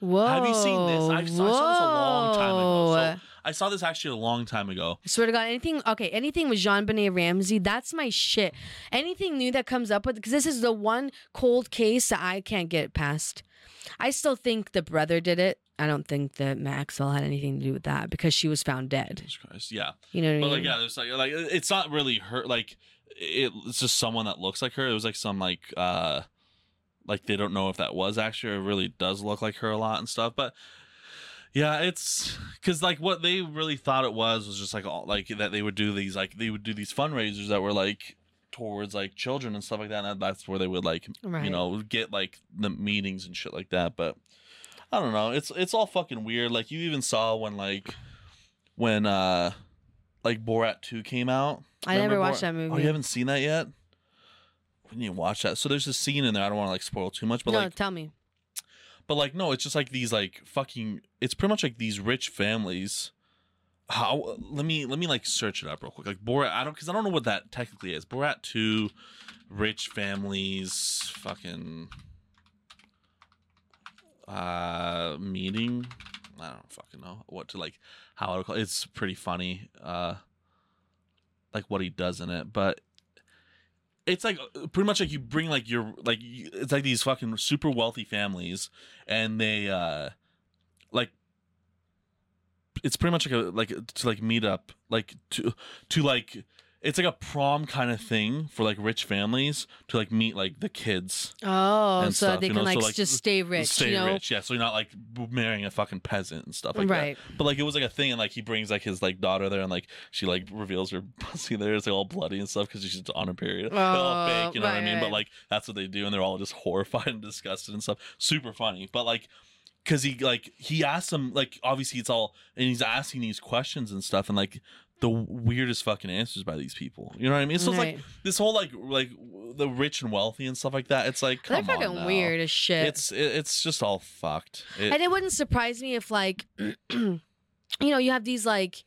Whoa! Have you seen this? I saw, I saw this a long time ago. So I saw this actually a long time ago. I swear to God, anything okay, anything with JonBenét Ramsey, that's my shit. Anything new that comes up with because this is the one cold case that I can't get past. I still think the brother did it. I don't think that Maxwell had anything to do with that because she was found dead. Jesus Christ. Yeah. You know what I mean? like, yeah, there's like, like it's not really her. Like, it, it's just someone that looks like her. It was like some like, uh, like they don't know if that was actually. Or really does look like her a lot and stuff. But yeah, it's because like what they really thought it was was just like all like that they would do these like they would do these fundraisers that were like towards like children and stuff like that. And that's where they would like Right. you know get like the meetings and shit like that. But I don't know. It's it's all fucking weird. Like you even saw when like when uh like Borat 2 came out. I never watched Borat? that movie. Oh, you haven't seen that yet? We need to watch that. So there's a scene in there. I don't want to like spoil too much, but no, like tell me. but like no, it's just like these like fucking it's pretty much like these rich families. How let me let me like search it up real quick. Like Borat, I don't because I don't know what that technically is. Borat 2 rich families fucking uh meeting. I don't fucking know what to like how to call it's pretty funny. Uh like what he does in it, but it's like uh, pretty much like you bring like your like it's like these fucking super wealthy families and they uh like it's pretty much like a like to like meet up like to to like it's like a prom kind of thing for like rich families to like meet like the kids Oh, so stuff, they can know, so, like, like, just stay rich, stay you know? rich yeah so you're not like marrying a fucking peasant and stuff like that right. but like it was like a thing, and like he brings like his like daughter there, and like she like reveals her [LAUGHS] pussy there. It's like all bloody and stuff because she's on her period. They're all Oh, fake, you know what I mean? right. But like that's what they do, and they're all just [LAUGHS] horrified and disgusted and stuff. Super funny, but like because he like he asked him like obviously it's all and he's asking these questions and stuff and like the weirdest fucking answers by these people. You know what I mean? So it's like this whole like like the rich and wealthy and stuff like that. It's like They're come on fucking now. weird as shit. It's it, it's just all fucked. It- and it wouldn't surprise me if like [CLEARS THROAT] you know you have these like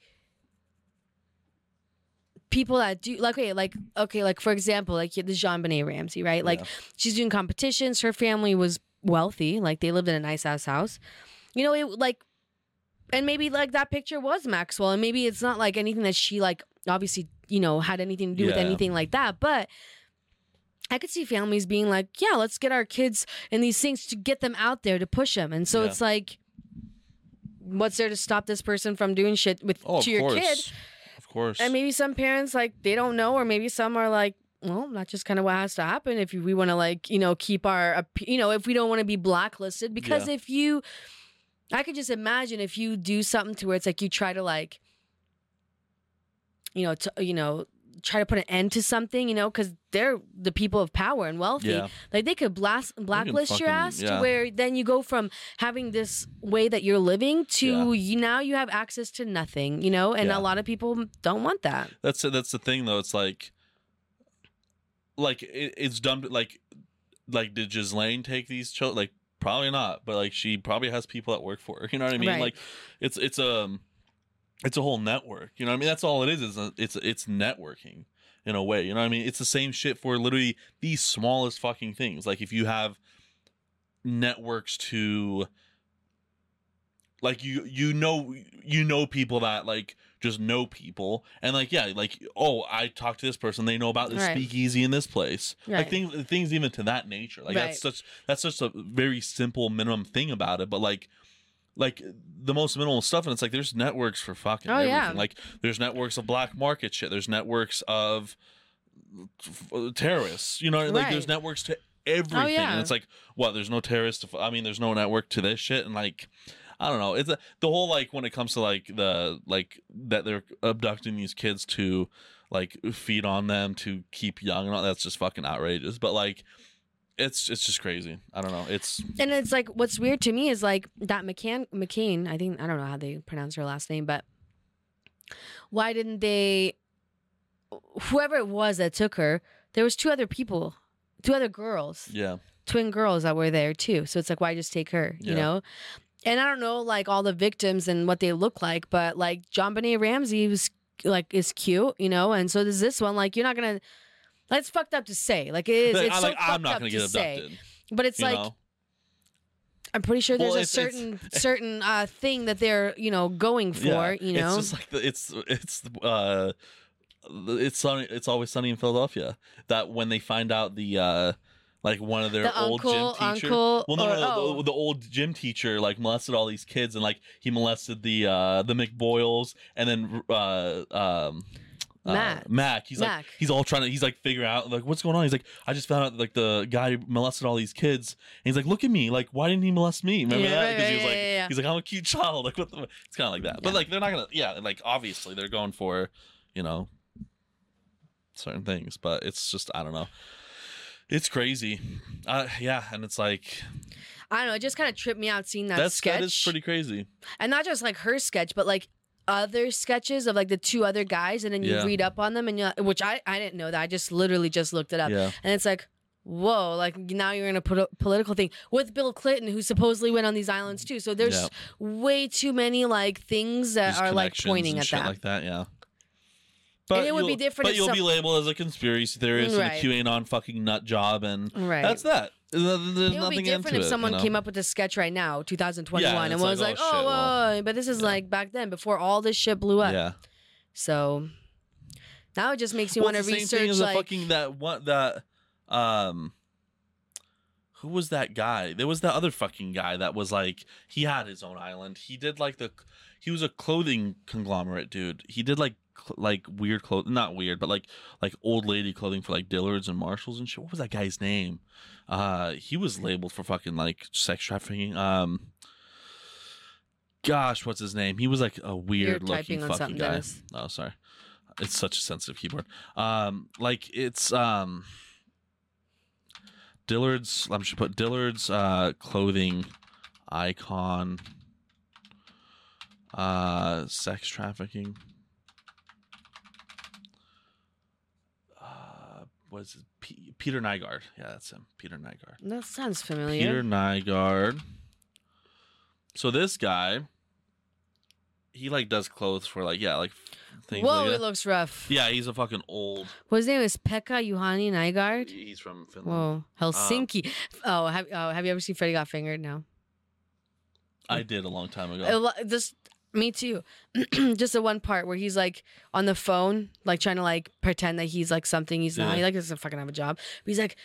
people that do like okay like okay like for example like the JonBenét Ramsey right like Yeah. she's doing competitions her family was wealthy like they lived in a nice ass house you know it like and maybe like that picture was Maxwell and maybe it's not like anything that she like obviously you know had anything to do with anything like that but I could see families being like, yeah, let's get our kids in these things to get them out there to push them. And so Yeah. it's like, what's there to stop this person from doing shit with oh, to your course. kid? Of course. And maybe some parents like they don't know, or maybe some are like, well, that's just kind of what has to happen if we want to like you know keep our you know if we don't want to be blacklisted because if you, I could just imagine if you do something to where it's like you try to like, you know, to, you know. Try to put an end to something, you know, because they're the people of power and wealthy. yeah. Like they could blast blacklist your ass yeah. to where then you go from having this way that you're living to you now you have access to nothing, you know, and Yeah. a lot of people don't want that. That's that's the thing though. It's like, like it, it's dumb. to- Like, like did Ghislaine take these children? Like, probably not. But like, she probably has people that work for her. [LAUGHS] You know what I mean? Right. Like, it's it's a it's a whole network. You know what I mean? That's all it is. Is a, it's it's networking in a way. You know what I mean? It's the same shit for literally the smallest fucking things. Like if you have networks to like you you know you know people that like just know people and like yeah like oh i talked to this person they know about this Right. speakeasy in this place like things things even to that nature like that's Right. such that's just a very simple minimum thing about it but like like the most minimal stuff and it's like there's networks for fucking Oh, everything yeah. like there's networks of black market shit there's networks of f- terrorists you know like there's networks to oh, everything yeah. and it's like what there's no terrorists to, f- i mean there's no network to this shit and like i don't know it's a, the whole like when it comes to like the like that they're abducting these kids to like feed on them to keep young and all that's just fucking outrageous but like it's it's just crazy i don't know it's And it's like what's weird to me is like that McCann McCain, I think I don't know how they pronounce her last name, but why didn't they whoever it was that took her, there was two other people, two other girls. yeah twin girls that were there too. So it's like, why just take her? You Yeah. know? And I don't know like all the victims and what they look like, but like JonBenét Ramsey was like is cute, you know, and so does this one. Like you're not gonna. That's fucked up to say. Like it is. [LAUGHS] Like, it's I, so like i'm fucked not up gonna to get say. abducted But it's like know I'm pretty sure there's Well, a certain [LAUGHS] certain uh, thing that they're you know going for. Yeah, you know. it's just like the, it's it's uh it's sunny it's always sunny in philadelphia that when they find out the uh like one of their The old uncle- gym teacher uncle well no or- no, no oh. the, the old gym teacher like molested all these kids and like he molested the uh the McPoyles and then uh um uh, Matt. Mac. He's like he's all trying to he's like figure out like what's going on. He's like I just found out like the guy molested all these kids. And he's like look at me like why didn't he molest me? Remember Yeah, that? right, Because he was like yeah, yeah, yeah. he's like I'm a cute child. [LAUGHS] Like what the it's kind of like that. But like they're not gonna yeah like obviously they're going for you know certain things. But it's just I don't know. It's crazy. Uh, yeah, and it's like I don't know. It just kind of tripped me out seeing that that's sketch, that is pretty crazy. and not just like her sketch, but like other sketches of like the two other guys, and then you Yeah. read up on them, and you which I I didn't know that. I just literally just looked it up, Yeah. and it's like. Whoa! Like now you're in a po- political thing with Bill Clinton, who supposedly went on these islands too. So there's Yeah. way too many like things that Just are like connections pointing and at shit that. like that. Yeah. It would be different But you'll some- be labeled as a conspiracy theorist Right. and a QAnon fucking nut job, and right. that's that. There's it would nothing be different if it, someone you know? came up with a sketch right now, 2021, Yeah, and it's was like, oh, "Oh, shit, well, but this is yeah. like back then, before all this shit blew up. Yeah. So now it just makes you Well, want to it's the same thing research like fucking that what that um who was that guy? There was that other fucking guy that was like he had his own island. He did like the he was a clothing conglomerate dude. He did like cl- like weird clothes, not weird, but like like old lady clothing for like Dillards and Marshalls and shit. What was that guy's name? Uh he was labeled for fucking like sex trafficking. Um gosh, what's his name? He was like a weird looking typing on fucking guy. Dennis. Oh, sorry. It's such a sensitive keyboard. Um, like it's um, Dillard's. I'm just put Dillard's uh clothing icon. Uh, sex trafficking. It? P- Peter Nygard. Yeah, that's him. Peter Nygard. That sounds familiar. Peter Nygard. So this guy, he like does clothes for like yeah like things Whoa, like it that. looks rough. Yeah, he's a fucking old. Well, his name is Pekka Juhani Nygard. He's from Finland. Whoa, Helsinki. Um, [LAUGHS] oh, have oh, have you ever seen Freddy Got Fingered? No. I did a long time ago. Just me too. [CLEARS THROAT] just the one part where he's like on the phone, like trying to like pretend that he's like something he's not. Yeah. He like doesn't fucking have a job. But he's like,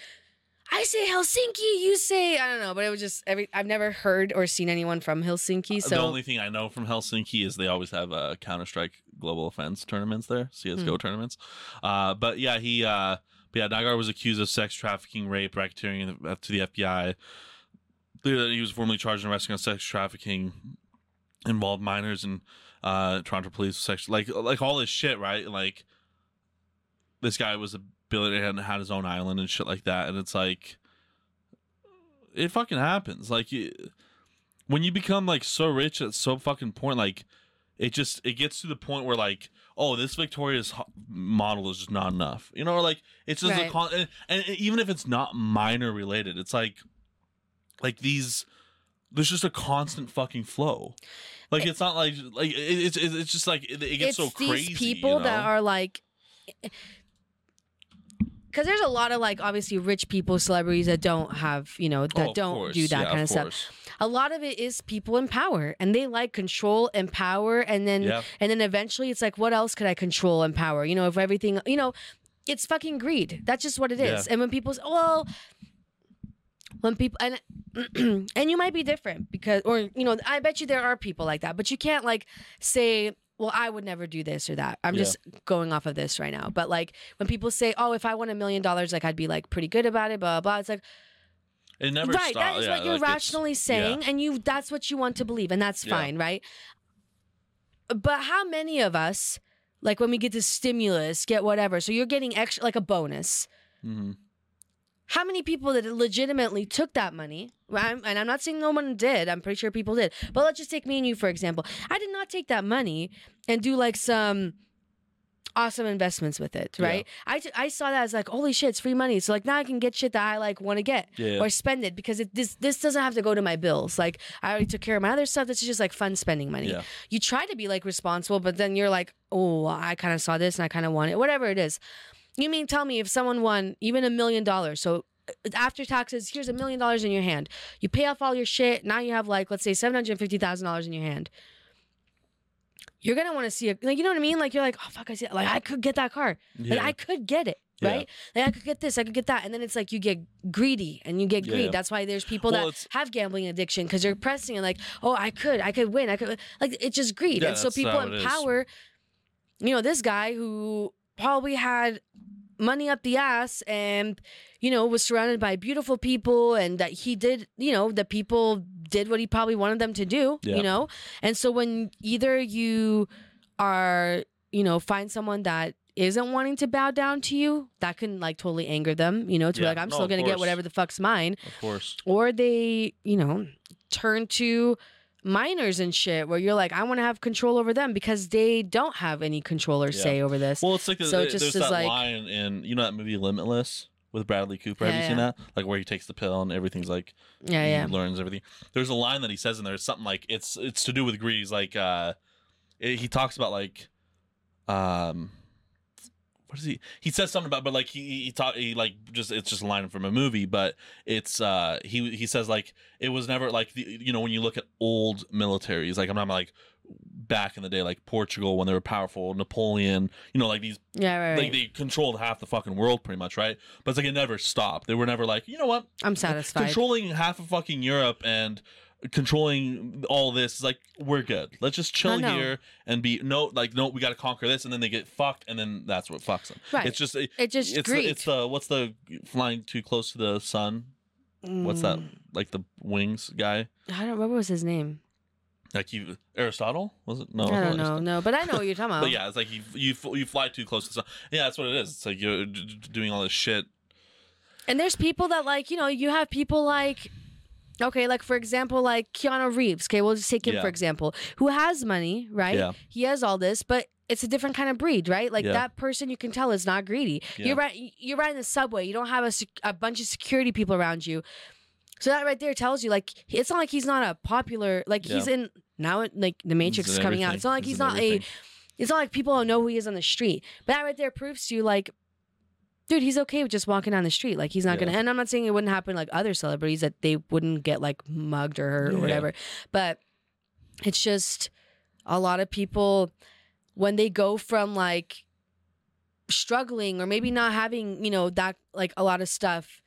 I say Helsinki, you say I don't know. But it was just every. I've never heard or seen anyone from Helsinki. So the only thing I know from Helsinki is they always have uh, Counter Strike Global Offense tournaments there, CS:GO Hmm. tournaments. Uh, but yeah, he, uh, but yeah, Nygard was accused of sex trafficking, rape, racketeering uh, to the FBI. He was formally charged and arrested on sex trafficking, involved minors and uh, Toronto police sex like like all this shit, right? Like this guy was a billionaire and had his own island and shit like that, and it's like it fucking happens. Like you, when you become like so rich at so fucking point, like it just it gets to the point where like oh this Victoria's model is just not enough, you know, or like it's just a con- and, and even if it's not minor related, it's like like these there's just a constant fucking flow. Like it's not like like it, it's it's just like it, it gets it's so crazy. these people you that are like because there's a lot of like obviously rich people celebrities that don't have you know that Oh, don't course. do that Yeah, kind of stuff a lot of it is people in power and they like control and power and then Yeah. and then eventually it's like what else could i control and power you know if everything you know it's fucking greed that's just what it is Yeah. and when people say well when people and [CLEARS THROAT] and you might be different because or you know i bet you there are people like that but you can't like say well i would never do this or that i'm Yeah. just going off of this right now but like when people say oh if i won a million dollars like i'd be like pretty good about it blah blah, blah it's like It never right stops. that is yeah, what you're like, rationally saying and you that's what you want to believe and that's Yeah. fine right but how many of us like when we get the stimulus get whatever so you're getting extra like a bonus Yeah. How many people that legitimately took that money I'm, and i'm not saying no one did. I'm pretty sure people did. But let's just take me and you for example. I did not take that money and do like some awesome investments with it right? I, t- I saw that as like holy shit it's free money. So like now i can get shit that i like want to get Yeah. or spend it because it, this this doesn't have to go to my bills. Like i already took care of my other stuff. This is just like fun spending money. Yeah. you try to be like responsible but then you're like oh i kind of saw this and i kind of want it whatever it is you mean tell me if someone won even a million dollars so uh, after taxes here's a million dollars in your hand. You pay off all your shit now you have like let's say $750000 in your hand. You're gonna want to see a like you know what i mean? Like you're like oh fuck i see like i could get that car. Yeah. like i could get it Yeah. right? Like i could get this i could get that and then it's like you get greedy and you get Yeah. greed that's why there's people Well, that have gambling addiction because they're pressing and like oh i could i could win i could like it's just greed. Yeah, and so people in power you know this guy who probably had money up the ass and you know was surrounded by beautiful people and that he did you know the people did what he probably wanted them to do Yeah. you know? And so when either you are you know find someone that isn't wanting to bow down to you that can like totally anger them you know? To be like i'm No, still gonna get whatever the fuck's mine. Of course. or they you know turn to minors and shit where you're like i want to have control over them because they don't have any control or Yeah. say over this Well, it's like So the, it just there's is that like- line in you know that movie Limitless with Bradley Cooper. Have Yeah, you seen yeah. that? Like where he takes the pill and everything's like yeah he yeah learns everything. There's a line that he says in there. It's something like it's it's to do with greed. He's like uh, it- he talks about like um. What is he? He says something about, but like he he talk he like just it's just a line from a movie, but it's uh he he says like it was never like the, you know when you look at old militaries like I'm not like back in the day like Portugal when they were powerful Napoleon you know like these yeah right, right. like they controlled half the fucking world pretty much, right? But it's like it never stopped. They were never like, you know what? i'm satisfied Controlling half of fucking Europe and controlling all this is like we're good. Let's just chill I know. here and be no like no we got to conquer this and then they get fucked and then that's what fucks them. right It's just it, it just it's the, it's the what's the flying too close to the sun? What's that? Mm, Like the wings guy? i don't remember what was his name Like you Aristotle? Was it? No. i don't know no but i know what you're talking [LAUGHS] about But yeah, it's like you you you fly too close to the sun. Yeah, that's what it is. It's like you're d- doing all this shit And there's people that like, you know, you have people like Okay, like for example, like Keanu Reeves. Okay, we'll just take him Yeah. for example, who has money, right? Yeah. He has all this, but it's a different kind of breed, right? Like Yeah. that person, you can tell is not greedy. Yeah. You're right. You're riding the subway. You don't have a, sec- a bunch of security people around you. So that right there tells you, like, it's not like he's not a popular. Like he's Yeah. in now. Like the Matrix He's is in coming out. everything. It's not like he's, in not everything. a. It's not like people don't know who he is on the street. But that right there proves to you, like, dude, he's okay with just walking down the street. Like he's not Yeah. gonna. And I'm not saying it wouldn't happen like other celebrities that they wouldn't get like mugged or hurt or whatever. But it's just a lot of people when they go from like struggling or maybe not having you know that like a lot of stuff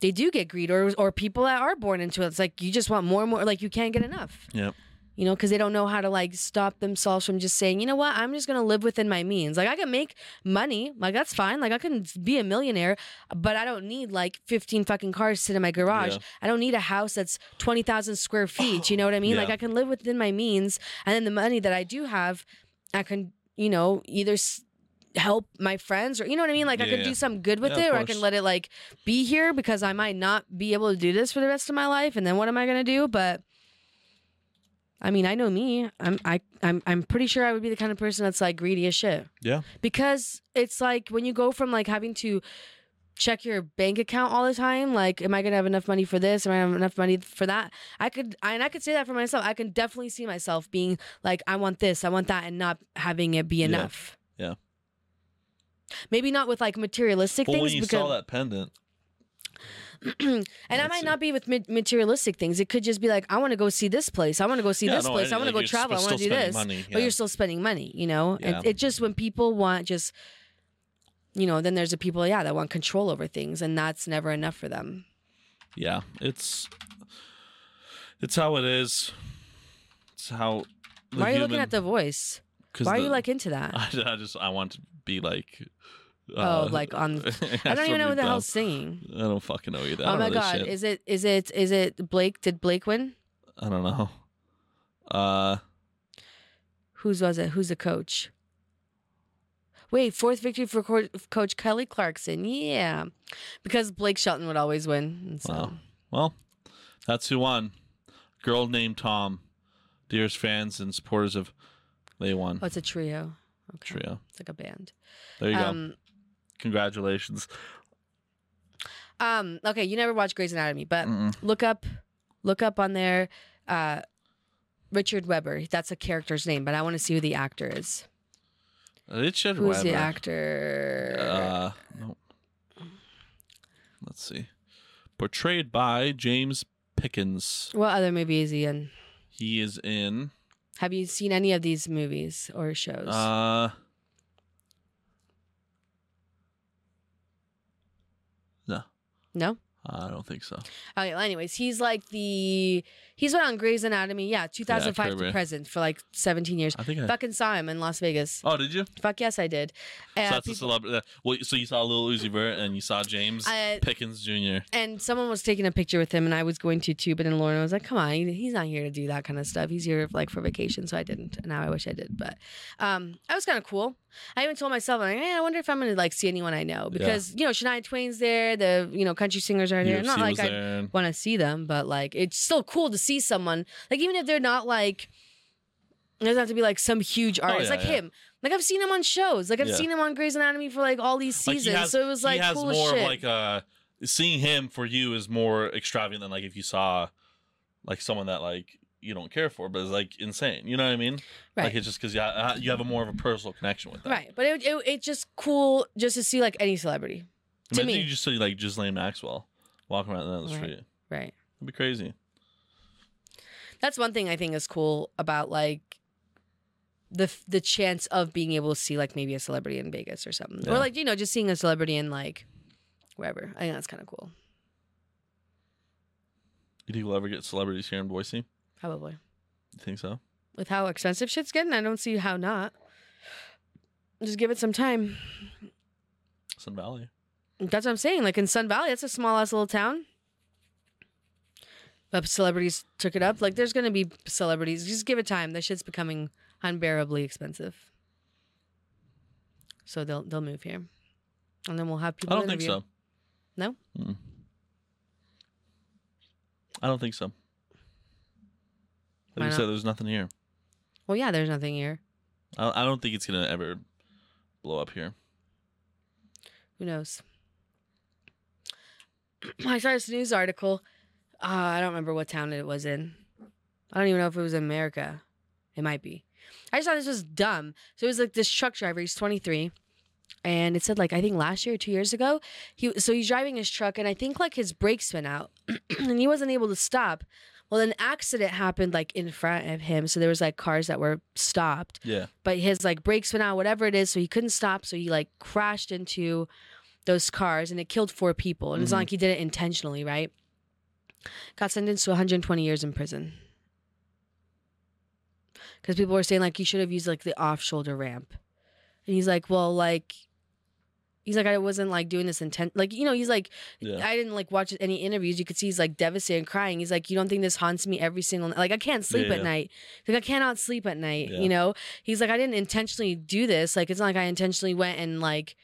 they do get greed or or people that are born into it it's like you just want more and more like you can't get enough Yep. You know because they don't know how to like stop themselves from just saying you know what? I'm just gonna live within my means. Like i can make money. Like that's fine. Like i can be a millionaire but i don't need like 15 fucking cars sit in my garage. Yeah. i don't need a house that's 20000 square feet you know what i mean? Yeah. like i can live within my means and then the money that i do have i can you know either s- help my friends or you know what i mean? Like i Yeah, could yeah. do something good with Yeah, it or i can let it like be here because i might not be able to do this for the rest of my life and then what am i to do? But I mean, I know me. I'm I I'm I'm pretty sure I would be the kind of person that's like greedy as shit. Yeah. Because it's like when you go from like having to check your bank account all the time, like, am I gonna have enough money for this? Am I gonna have enough money for that? I could I, and I could say that for myself. I can definitely see myself being like, I want this, I want that, and not having it be enough. Yeah. Maybe not with like materialistic things. Well, when things you because saw that pendant, [CLEARS THROAT] and I might see. not be with materialistic things. It could just be like, I want to go see this place. I want to go see Yeah, this no, place. I- I want to like, go travel. I want to do this. money, But you're still spending money, you know? Yeah. And it just when people want just, you know, then there's the people, yeah, that want control over things. And that's never enough for them. yeah, it's it's how it is. It's how. Why are you looking at the voice? Why are you like into that? I, [LAUGHS] I just I want to be like. Oh, uh, [LAUGHS] like on. [LAUGHS] I don't even know what the hell. hell's singing. I don't fucking know either. I Oh my God. Is it, is it, is it Blake? Did Blake win? I don't know. Uh, Whose was it? Who's the coach? Wait, fourth victory for co- Coach Kelly Clarkson. Yeah, because Blake Shelton would always win. so- Wow. well, that's who won. Girl named Tom. Dearest fans and supporters of, they won. Oh, it's a trio. Okay. Trio. It's like a band. There you go. Congratulations. um. Okay, you never watched Grey's Anatomy, but Mm-mm. look up, look up on there, uh, Richard Weber. That's a character's name, but I want to see who the actor is. Richard Who's the actor? Uh, no. Let's see. Portrayed by James Pickens. what other movie is he in? He is in. Have you seen any of these movies or shows? Uh, no. I don't think so. Okay. Well, anyways, he's like the he's been on Grey's Anatomy. Yeah, 2005 Kirby. to present for like 17 years. I think I. Fucking saw him in Las Vegas. oh, did you? Fuck yes, I did. so Uh, that's a people- celebrity. Well, so you saw Lil Uzi Vert and you saw James I- Pickens Jr. and someone was taking a picture with him, and I was going to too, but then Lauren was like, "Come on, he- he's not here to do that kind of stuff. He's here like for vacation." So I didn't, and now I wish I did. But um, I was kind of cool. I even told myself, like, eh, I wonder if I'm gonna like see anyone I know because you know Shania Twain's there, the you know country singers are there. UFC Not like was I there. want to see them, but like it's still cool to see someone. Like even if they're not like, it doesn't have to be like some huge artist Oh, yeah, like yeah. him. Like I've seen him on shows. Like I've Yeah. seen him on Grey's Anatomy for like all these Like, he seasons. has- so it was like he has cool more as of like uh seeing him for you is more extravagant than like if you saw like someone that like you don't care for, but it's like insane. You know what I mean? right. Like it's just because you, ha- you have a more of a personal connection with them. Right, but it, it it's just cool just to see like any celebrity. To Imagine me. you just see like Ghislaine Maxwell walking around down the Right. street. Right. It'd be crazy. That's one thing I think is cool about like the the chance of being able to see like maybe a celebrity in Vegas or something, Yeah. or like you know just seeing a celebrity in like wherever. I think that's kind of cool. You think we'll ever get celebrities here in Boise? Probably You think so? with how expensive shit's getting, I don't see how not. Just give it some time. Sun Valley. That's what I'm saying. Like in Sun Valley, that's a small ass little town. But celebrities took it up. Like there's gonna be celebrities. Just give it time. That shit's becoming unbearably expensive. So they'll they'll move here, and then we'll have people. I don't think so. No? Mm. I don't think so. Like Why you not? said, there's nothing here. Well, yeah, there's nothing here. I, I don't think it's gonna ever blow up here. Who knows? [CLEARS THROAT] I saw this news article. Uh, I don't remember what town it was in. I don't even know if it was in America. It might be. I just thought this was dumb. So it was like this truck driver. He's 23, and it said like I think last year or two years ago. He so he's driving his truck, and I think like his brakes went out, [CLEARS THROAT] and he wasn't able to stop. Well, an accident happened like in front of him, so there was like cars that were stopped Yeah. but his like brakes went out, whatever it is, so he couldn't stop. So he like crashed into those cars and it killed four people. And it's not Mhm. like he did it intentionally, right? Got sentenced to 120 years in prison. Because people were saying like you should have used like the off shoulder ramp. And he's like, well, like, he's like, I wasn't like doing this intent. Like, you know, he's like, Yeah. I didn't like watch any interviews. You could see he's like devastated and crying. He's like, you don't think this haunts me every single night? Like, I can't sleep Yeah, at yeah. night. Like, I cannot sleep at night. You know? He's like, I didn't intentionally do this. Like, it's not like I intentionally went and like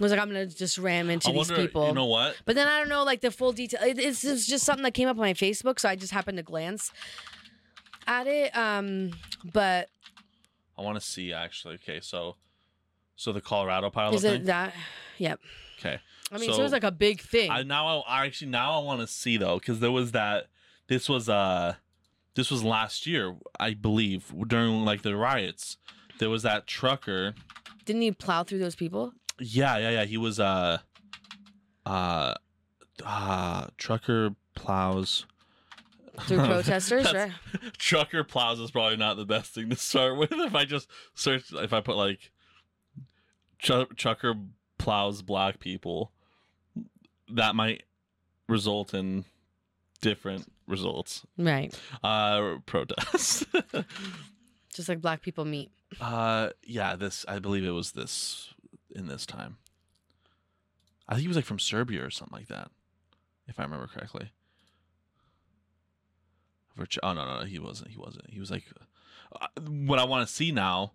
was like, I'm gonna just ram into I these wonder. people. You know what? but then I don't know like the full detail. It, it's, it's just something that came up on my Facebook, so I just happened to glance at it. Um, but I want to see actually. Okay, so so the Colorado pilot is thing. it that? Yep. okay. I mean, so, it was like a big thing. I now I, I actually now I want to see though because there was that. This was uh, this was last year I believe during like the riots. There was that trucker. Didn't he plow through those people? Yeah, yeah, yeah. He was uh, uh, uh, trucker plows. Through [LAUGHS] protesters, right? [LAUGHS] trucker plows is probably not the best thing to start [LAUGHS] with. If I just search, if I put like tru- trucker plows black people, that might result in different results. Right. Uh, protests. [LAUGHS] Just like black people meet. uh, yeah. This I believe it was this in this time. I think he was like from Serbia or something like that, if I remember correctly. Oh no, no, no, he wasn't. He wasn't. He was like, uh, what I want to see now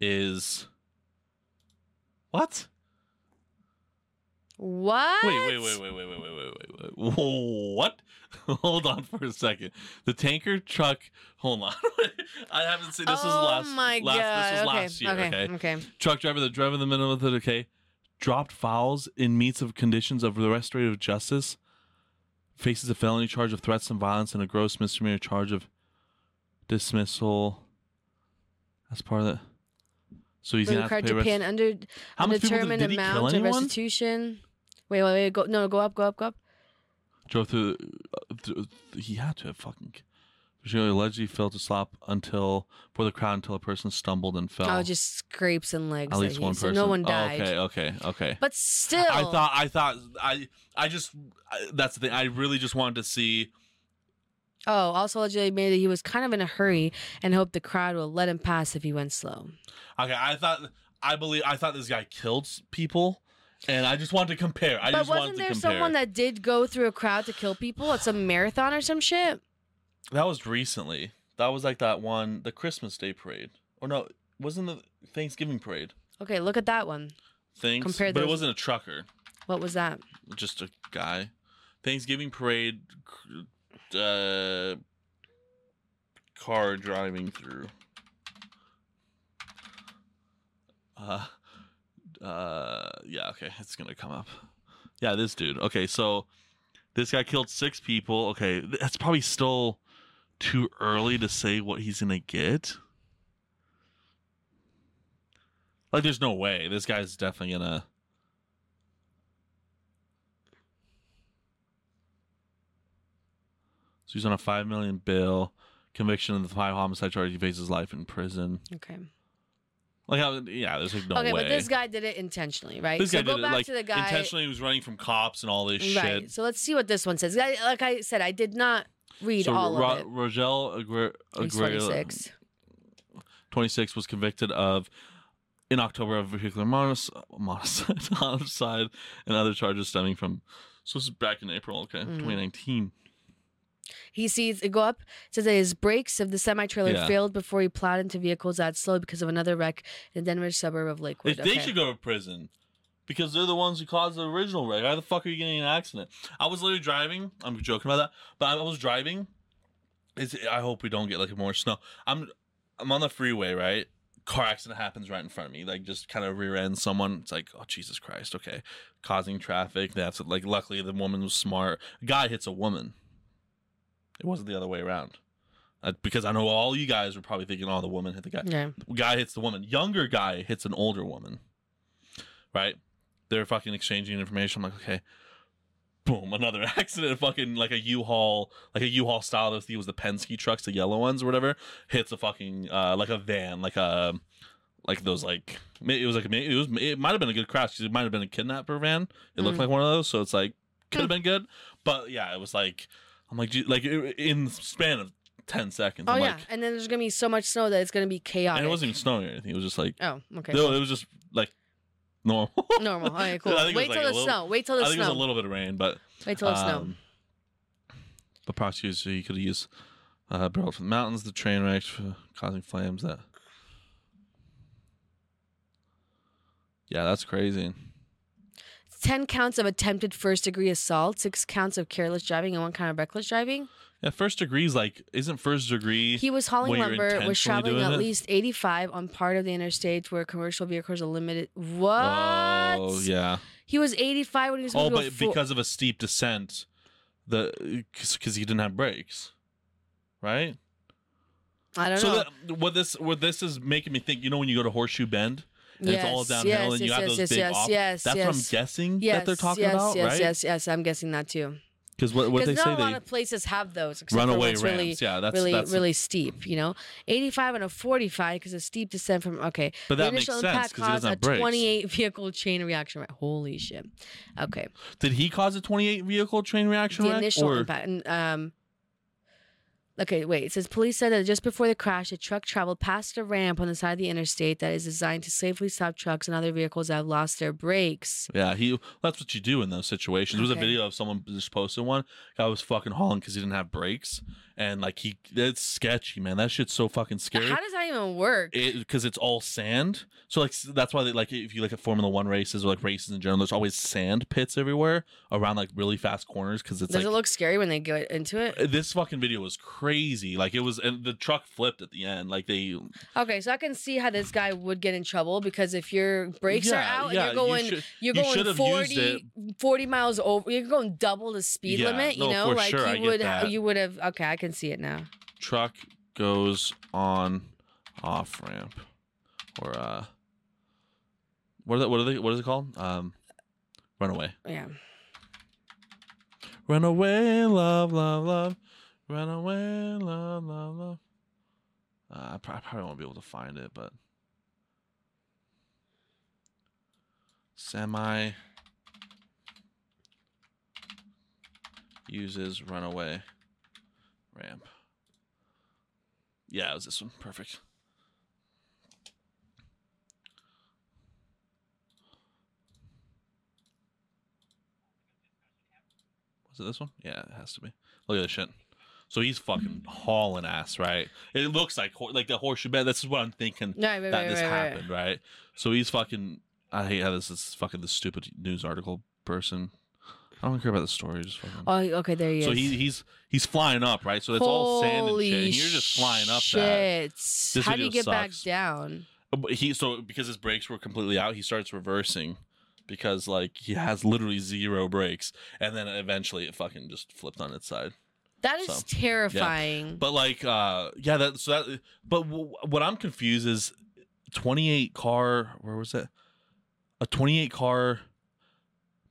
is what? What? Wait, wait, wait, wait, wait, wait, wait, wait, wait, wait. [LAUGHS] What? [LAUGHS] Hold on for a second. The tanker truck. Hold on. [LAUGHS] I haven't seen. This oh was last. my last god. This was okay. last year. okay. Okay. Okay. Truck driver that drove in the middle of the Okay. Dropped fouls in meets of conditions of the restorative justice. Faces a felony charge of threats and violence and a gross misdemeanor charge of dismissal. That's part of that. So he's gonna have to pay to pay an under undetermined did, did amount of restitution. Wait, wait, wait. Go no, go up, go up, go up. drove through. Uh, th- he had to have fucking. She allegedly failed to stop until for the crowd until a person stumbled and fell. Oh, just scrapes and legs. At least one so person. no one Oh, died. okay, okay, okay. But still, I thought. I thought. I. I just. I, that's the thing. I really just wanted to see. Oh, also allegedly admitted that he was kind of in a hurry and hoped the crowd will let him pass if he went slow. Okay, I thought. I believe. I thought this guy killed people, and I just wanted to compare. I but just wasn't to there compare. someone that did go through a crowd to kill people at some marathon or some shit? that was recently. That was like that one, the Christmas Day parade, or no, wasn't the Thanksgiving parade? Okay, look at that one. Thanks, Compare but it wasn't a trucker. What was that? just a guy. Thanksgiving parade, uh, car driving through. Uh, uh, yeah, okay, it's gonna come up. Yeah, this dude. Okay, so this guy killed six people. Okay, that's probably still too early to say what he's gonna get. Like, there's no way this guy's definitely gonna. So he's on a five million bill, conviction of the five homicide charges. He faces life in prison. Okay. Like, how, yeah, there's like no okay, way. but this guy did it intentionally, right? This so guy go did it like to the guy. intentionally. He was running from cops and all this Right. shit. So let's see what this one says. I- Like I said, I did not read so all Ro- of it. Rogel He's 26. 26 was convicted of in October of vehicular monos- homicide, [LAUGHS] homicide and other charges stemming from. So this is back in April, okay, Mhm. 2019. He sees it go up. It says that his brakes of the semi trailer Yeah. failed before he plowed into vehicles that slowed because of another wreck in the Denver suburb of Lakewood. If they Okay. should go to prison because they're the ones who caused the original wreck. How the fuck are you getting in an accident? I was literally driving. I'm joking about that, but I was driving. Is I hope we don't get like more snow. I'm I'm on the freeway, right? Car accident happens right in front of me, like just kind of rear end someone. It's like, oh Jesus Christ, okay, causing traffic. That's like, luckily the woman was smart. Guy hits a woman. It wasn't the other way around. Uh, because I know all you guys were probably thinking, oh, the woman hit the guy Yeah. guy hits the woman. Younger guy hits an older woman. Right? They're fucking exchanging information. I'm like, okay. Boom, another [LAUGHS] accident. Fucking like a U-Haul, like a U-Haul style. Those was the Penske trucks, the yellow ones or whatever. Hits a fucking uh like a van, like a like those like it was like it was it might have been a good crash because it might have been a kidnapper van. It looked Mm. like one of those, so it's like could have been good, but yeah, it was like I'm like like in the span of ten seconds. Oh I'm yeah, like, and then there's gonna be so much snow that it's gonna be chaotic. and it wasn't even snowing or anything. It was just like Oh, okay. no, it was just like normal. [LAUGHS] Normal. Okay, cool. I think it Wait till like the little- snow. Wait till I the think it was a little bit of rain, but Wait till the snow. um, but prosecutors he could use used uh, barrel from the mountains, the train wreck for causing flames. That yeah, that's crazy. Ten counts of attempted first degree assault, six counts of careless driving, and one count of reckless driving. Yeah, first degree's like isn't first degree. He was hauling lumber, was traveling at it? least 85 on part of the interstate where commercial vehicles are limited. What? Oh yeah. He was 85 when he was Oh, but full- because of a steep descent, the because he didn't have brakes, right? I don't So know. that, what this what this is making me think, you know, when you go to Horseshoe Bend and yes, it's all downhill yes, and you yes, have yes, those big yes, off, yes, that's yes. what I'm guessing yes, that they're talking yes, about, yes, right? Yes, yes, I'm guessing that too. Because what what they Because say not a lot they of places have those. except for runaway ramps, Really, yeah, that's really, that's really steep. You know, 85 and a 45 because a steep descent from. Okay, But that makes initial sense impact 'cause he caused doesn't a brakes. 28 vehicle chain reaction. Right? Holy shit. Okay, did he cause a 28 vehicle chain reaction the wreck? initial or, impact. Um, okay, wait. It says police said that just before the crash, a truck traveled past a ramp on the side of the interstate that is designed to safely stop trucks and other vehicles that have lost their brakes. Yeah, he. That's what you do in those situations. There was a video of someone just posted one. Guy was fucking hauling because he didn't have brakes, and like he, it's sketchy, man. That shit's so fucking scary. How does that even work? because it's all sand. So like that's why they like if you look at Formula One races or like races in general, there's always sand pits everywhere around like really fast corners because it's Does like it look scary when they get into it? Uh, this fucking video was crazy. Like it was, and the truck flipped at the end. Like they Okay, so I can see how this guy would get in trouble because if your brakes are Yeah, out yeah, and you're going, you should, you're you going have 40, 40 miles over, you're going double the speed Yeah, limit. You no, know, for like sure, I you get would, that. you would have. Okay, I can see it now. truck goes on off ramp or uh, what are they, what are they what is it called? Um, runaway. Yeah. Runaway, love, love, love. Runaway, love, love, love. Uh, I, pro- I probably won't be able to find it, but semi uses runaway ramp. Yeah, it was this one. Perfect. Was it this one? Yeah, it has to be. Look at this shit. So he's fucking hauling ass, right? It looks like like the Horseshoe Bend. This is what I'm thinking Right, right, that right, this right. happened, right? So he's fucking. I hate how this is fucking the stupid news article person. I don't care about the story. Just fucking. Oh, okay, there he is. so he, he's he's flying up, right? So it's all sand and shit, and you're just flying up that. shit. How do you get back down? But he so because his brakes were completely out, he starts reversing because like he has literally zero brakes, and then eventually it fucking just flipped on its side. That is So, terrifying. But like, uh, yeah, that so that. But w- what I'm confused is, 28 car. Where was it? A 28 car.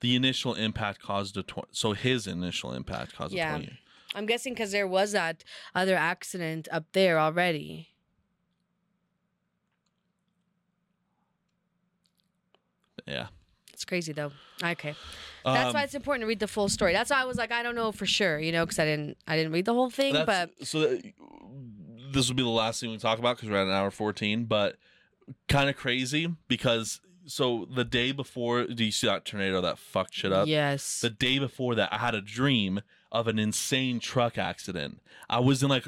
The initial impact caused a tw- so his initial impact caused Yeah. a 28. I'm guessing because there was that other accident up there already. Yeah. It's crazy though. Okay. That's why Um, it's important to read the full story. That's why I was like, I don't know for sure, you know, because I didn't, I didn't read the whole thing. But so that, this will be the last thing we talk about because we're at an hour 14 but kind of crazy because so the day before do you see that tornado that fucked shit up yes, the day before that i had a dream of an insane truck accident i was in like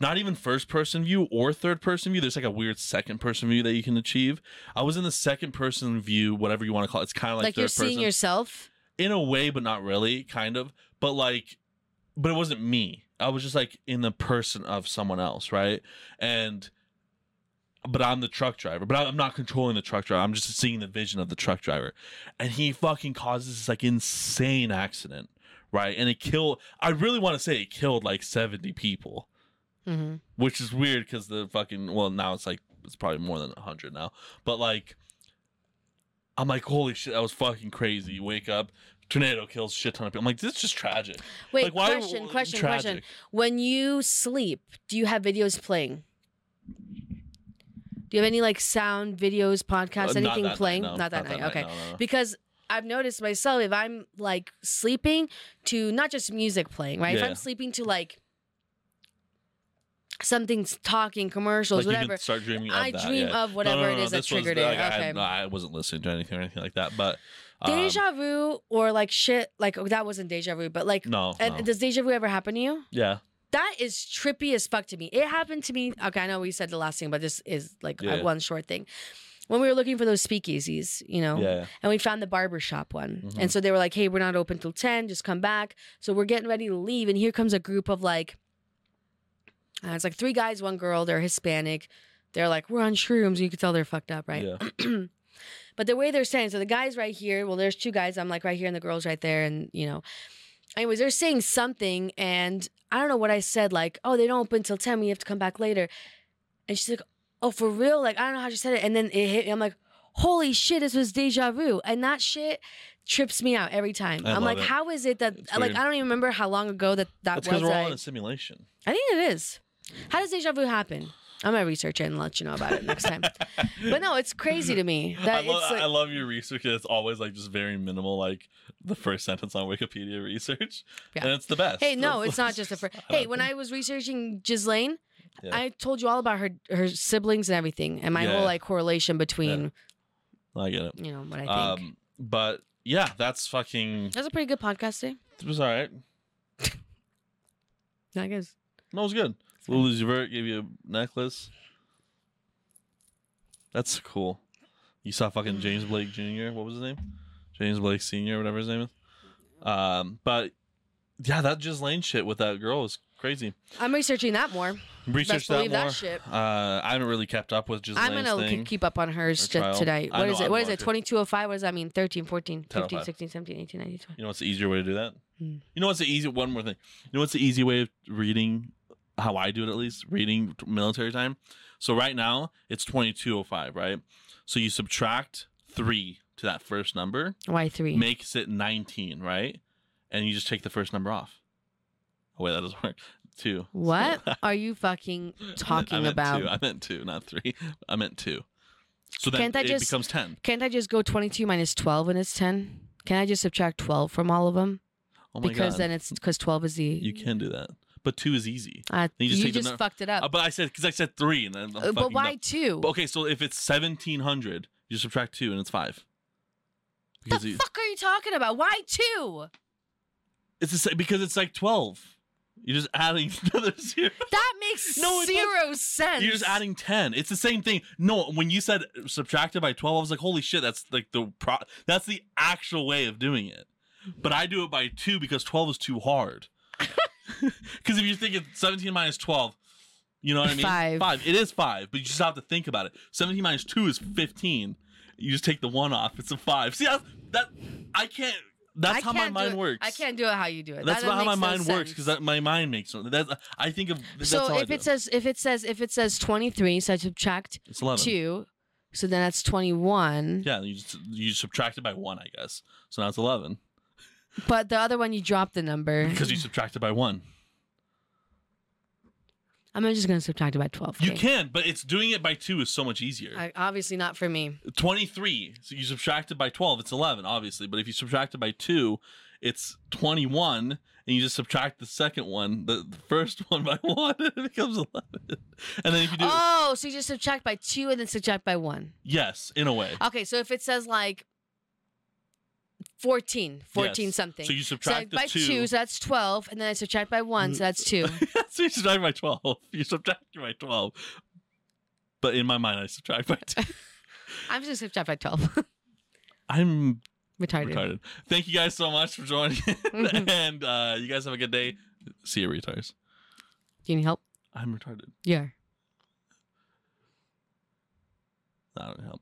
not even first person view or third person view. There's like a weird second person view that you can achieve. I was in the second person view, whatever you want to call it. It's kind of like, Like, you're third person seeing yourself. in a way, but not really, kind of. But like, but it wasn't me. I was just like in the person of someone else, right? And but I'm the truck driver, but I'm not controlling the truck driver. I'm just seeing the vision of the truck driver, and he fucking causes this like insane accident, right? And it killed. I really want to say it killed like 70 people, hmm which is weird because the fucking well now it's like it's probably more than 100 now, but like. I'm like, holy shit, that was fucking crazy. You wake up, tornado kills a shit ton of people. I'm like, this is just tragic. Wait, like, why- question, question, tragic. question. When you sleep, do you have videos playing? Do you have any like sound videos, podcasts, Uh, not anything that night, playing? no. Not that night. Okay. no, no. Because I've noticed myself if I'm like sleeping to not just music playing, right? If Yeah. I'm sleeping to like something's talking, commercials, Like, you whatever. can start dreaming of I that, dream yeah. of No, whatever no, it no, is that this was, triggered it. like, I, Okay. I wasn't listening to anything or anything like that, but um, Deja vu or like shit, like oh, that wasn't deja vu, but like, no, and no. does deja vu ever happen to you? yeah, That is trippy as fuck to me. It happened to me. Okay, I know we said the last thing, but this is like Yeah. one short thing. When we were looking for those speakeasies, you know, yeah, and we found the barber shop one. Mhm. And so they were like, hey, we're not open till 10, just come back. So we're getting ready to leave. And here comes a group of like, uh, it's like three guys, one girl. They're Hispanic. They're like, we're on shrooms. You can tell they're fucked up, right? yeah. [CLEARS THROAT] but the way they're saying, so the guy's right here. Well, there's two guys. I'm like right here, and the girl's right there. And, you know, anyways, they're saying something. And I don't know what I said, like, oh, they don't open till 10. We have to come back later. And she's like, oh, for real? Like, I don't know how she said it. And then it hit me. I'm like, holy shit, this was deja vu. And that shit trips me out every time. I I'm like, it. how is it that, like. I don't even remember how long ago that that That's was. because we're all I, in a simulation. I think it is. How does deja vu happen? I'm gonna research it and let you know about it next time. [LAUGHS] but no, it's crazy to me I, that love, it's like, I love your research. It's always like just very minimal, like the first sentence on Wikipedia research, Yeah. and it's the best. Hey, no, [LAUGHS] it's not just a. Fr- I hey, when I was researching Ghislaine, Yeah. I told you all about her her siblings and everything, and my Yeah. whole like correlation between I get it. you know what I think. Um, but yeah, that's fucking. That's a pretty good podcast day. It was all right. [LAUGHS] I guess. No, it was good. Lil Uzi Vert gave you a necklace. That's cool. You saw fucking James Blake Jr. What was his name? James Blake Senior, whatever his name is. Um, but yeah, that Ghislaine shit with that girl is crazy. I'm researching that more. Research Best that believe more. that shit. Uh, I haven't really kept up with just I'm gonna thing. keep up on hers t- trial. tonight. I What know, is it? What is it? to. 2205? What does that mean? 13, 14, 15, 10:05. 16, 17, 18, 19, 20. You know what's the easier way to do that? You know what's the easy one more thing. You know what's the easy way of reading how I do it at least, reading military time? So right now it's 2205, right? So you subtract 3 to that first number, Why three? makes it 19, right? And you just take the first number off. Oh wait, that doesn't work. [LAUGHS] 2. What [LAUGHS] are you fucking I talking meant about? Two. I meant 2, not 3. I meant 2. So then Can't I it just- becomes 10. Can't I just go 22 minus 12 and it's 10? Can I just subtract 12 from all of them? Oh my because god. then it's because 12 is the. you can do that. But 2 is easy. uh, you you just just, the nu- fucked it up. Uh, but I said because I said three, and then Uh, but why dumb. two? But okay, so if it's seventeen hundred, you subtract two, and it's five. Because the you, fuck are you talking about? Why two? it's the same, because it's like twelve. You're just adding [LAUGHS] another zero. That makes No, zero sense. You're just adding ten. It's the same thing. No, when you said subtracted by twelve, I was like, holy shit, that's like the pro. That's the actual way of doing it. But I do it by two because twelve is too hard. [LAUGHS] Because if you're thinking seventeen minus twelve. You know what I mean? Five. Five. It is five, but you just have to think about it. 17 minus two is 15. You just take the one off. It's a five. See, that, that I can't. That's I how my can't mind works. I can't do it how you do it. That's that not how my no mind works because my mind makes something. That I think of. That's so I if it says if it says if it says 23, so I subtract it's 11. two, so then that's 21. Yeah, you just you subtract it by one, I guess. So now it's 11 But the other one you drop the number. because you subtracted by one. I'm just gonna subtract it by 12. You can, but it's doing it by two is so much easier. I, obviously not for me. 23. So you subtract it by 12, it's 11, obviously. But if you subtract it by 2, it's 21. And you just subtract the second one, the, the first [LAUGHS] one by 1, and it becomes 11. And then if you do Oh, so you just subtract by two and then subtract by one. yes, in a way. Okay, so if it says like 14, 14 Yes. something. So you So subtract the by two. two, so that's 12, and then I subtract by one, so that's two. [LAUGHS] so you subtract by 12. You subtract by 12. But in my mind, I subtract by 2. [LAUGHS] I'm just gonna subtract by 12. [LAUGHS] I'm Retarded. retarded. Thank you guys so much for joining. Mhm. and uh, you guys have a good day. See you, retards. Do you need help? I'm retarded. Yeah. That would help.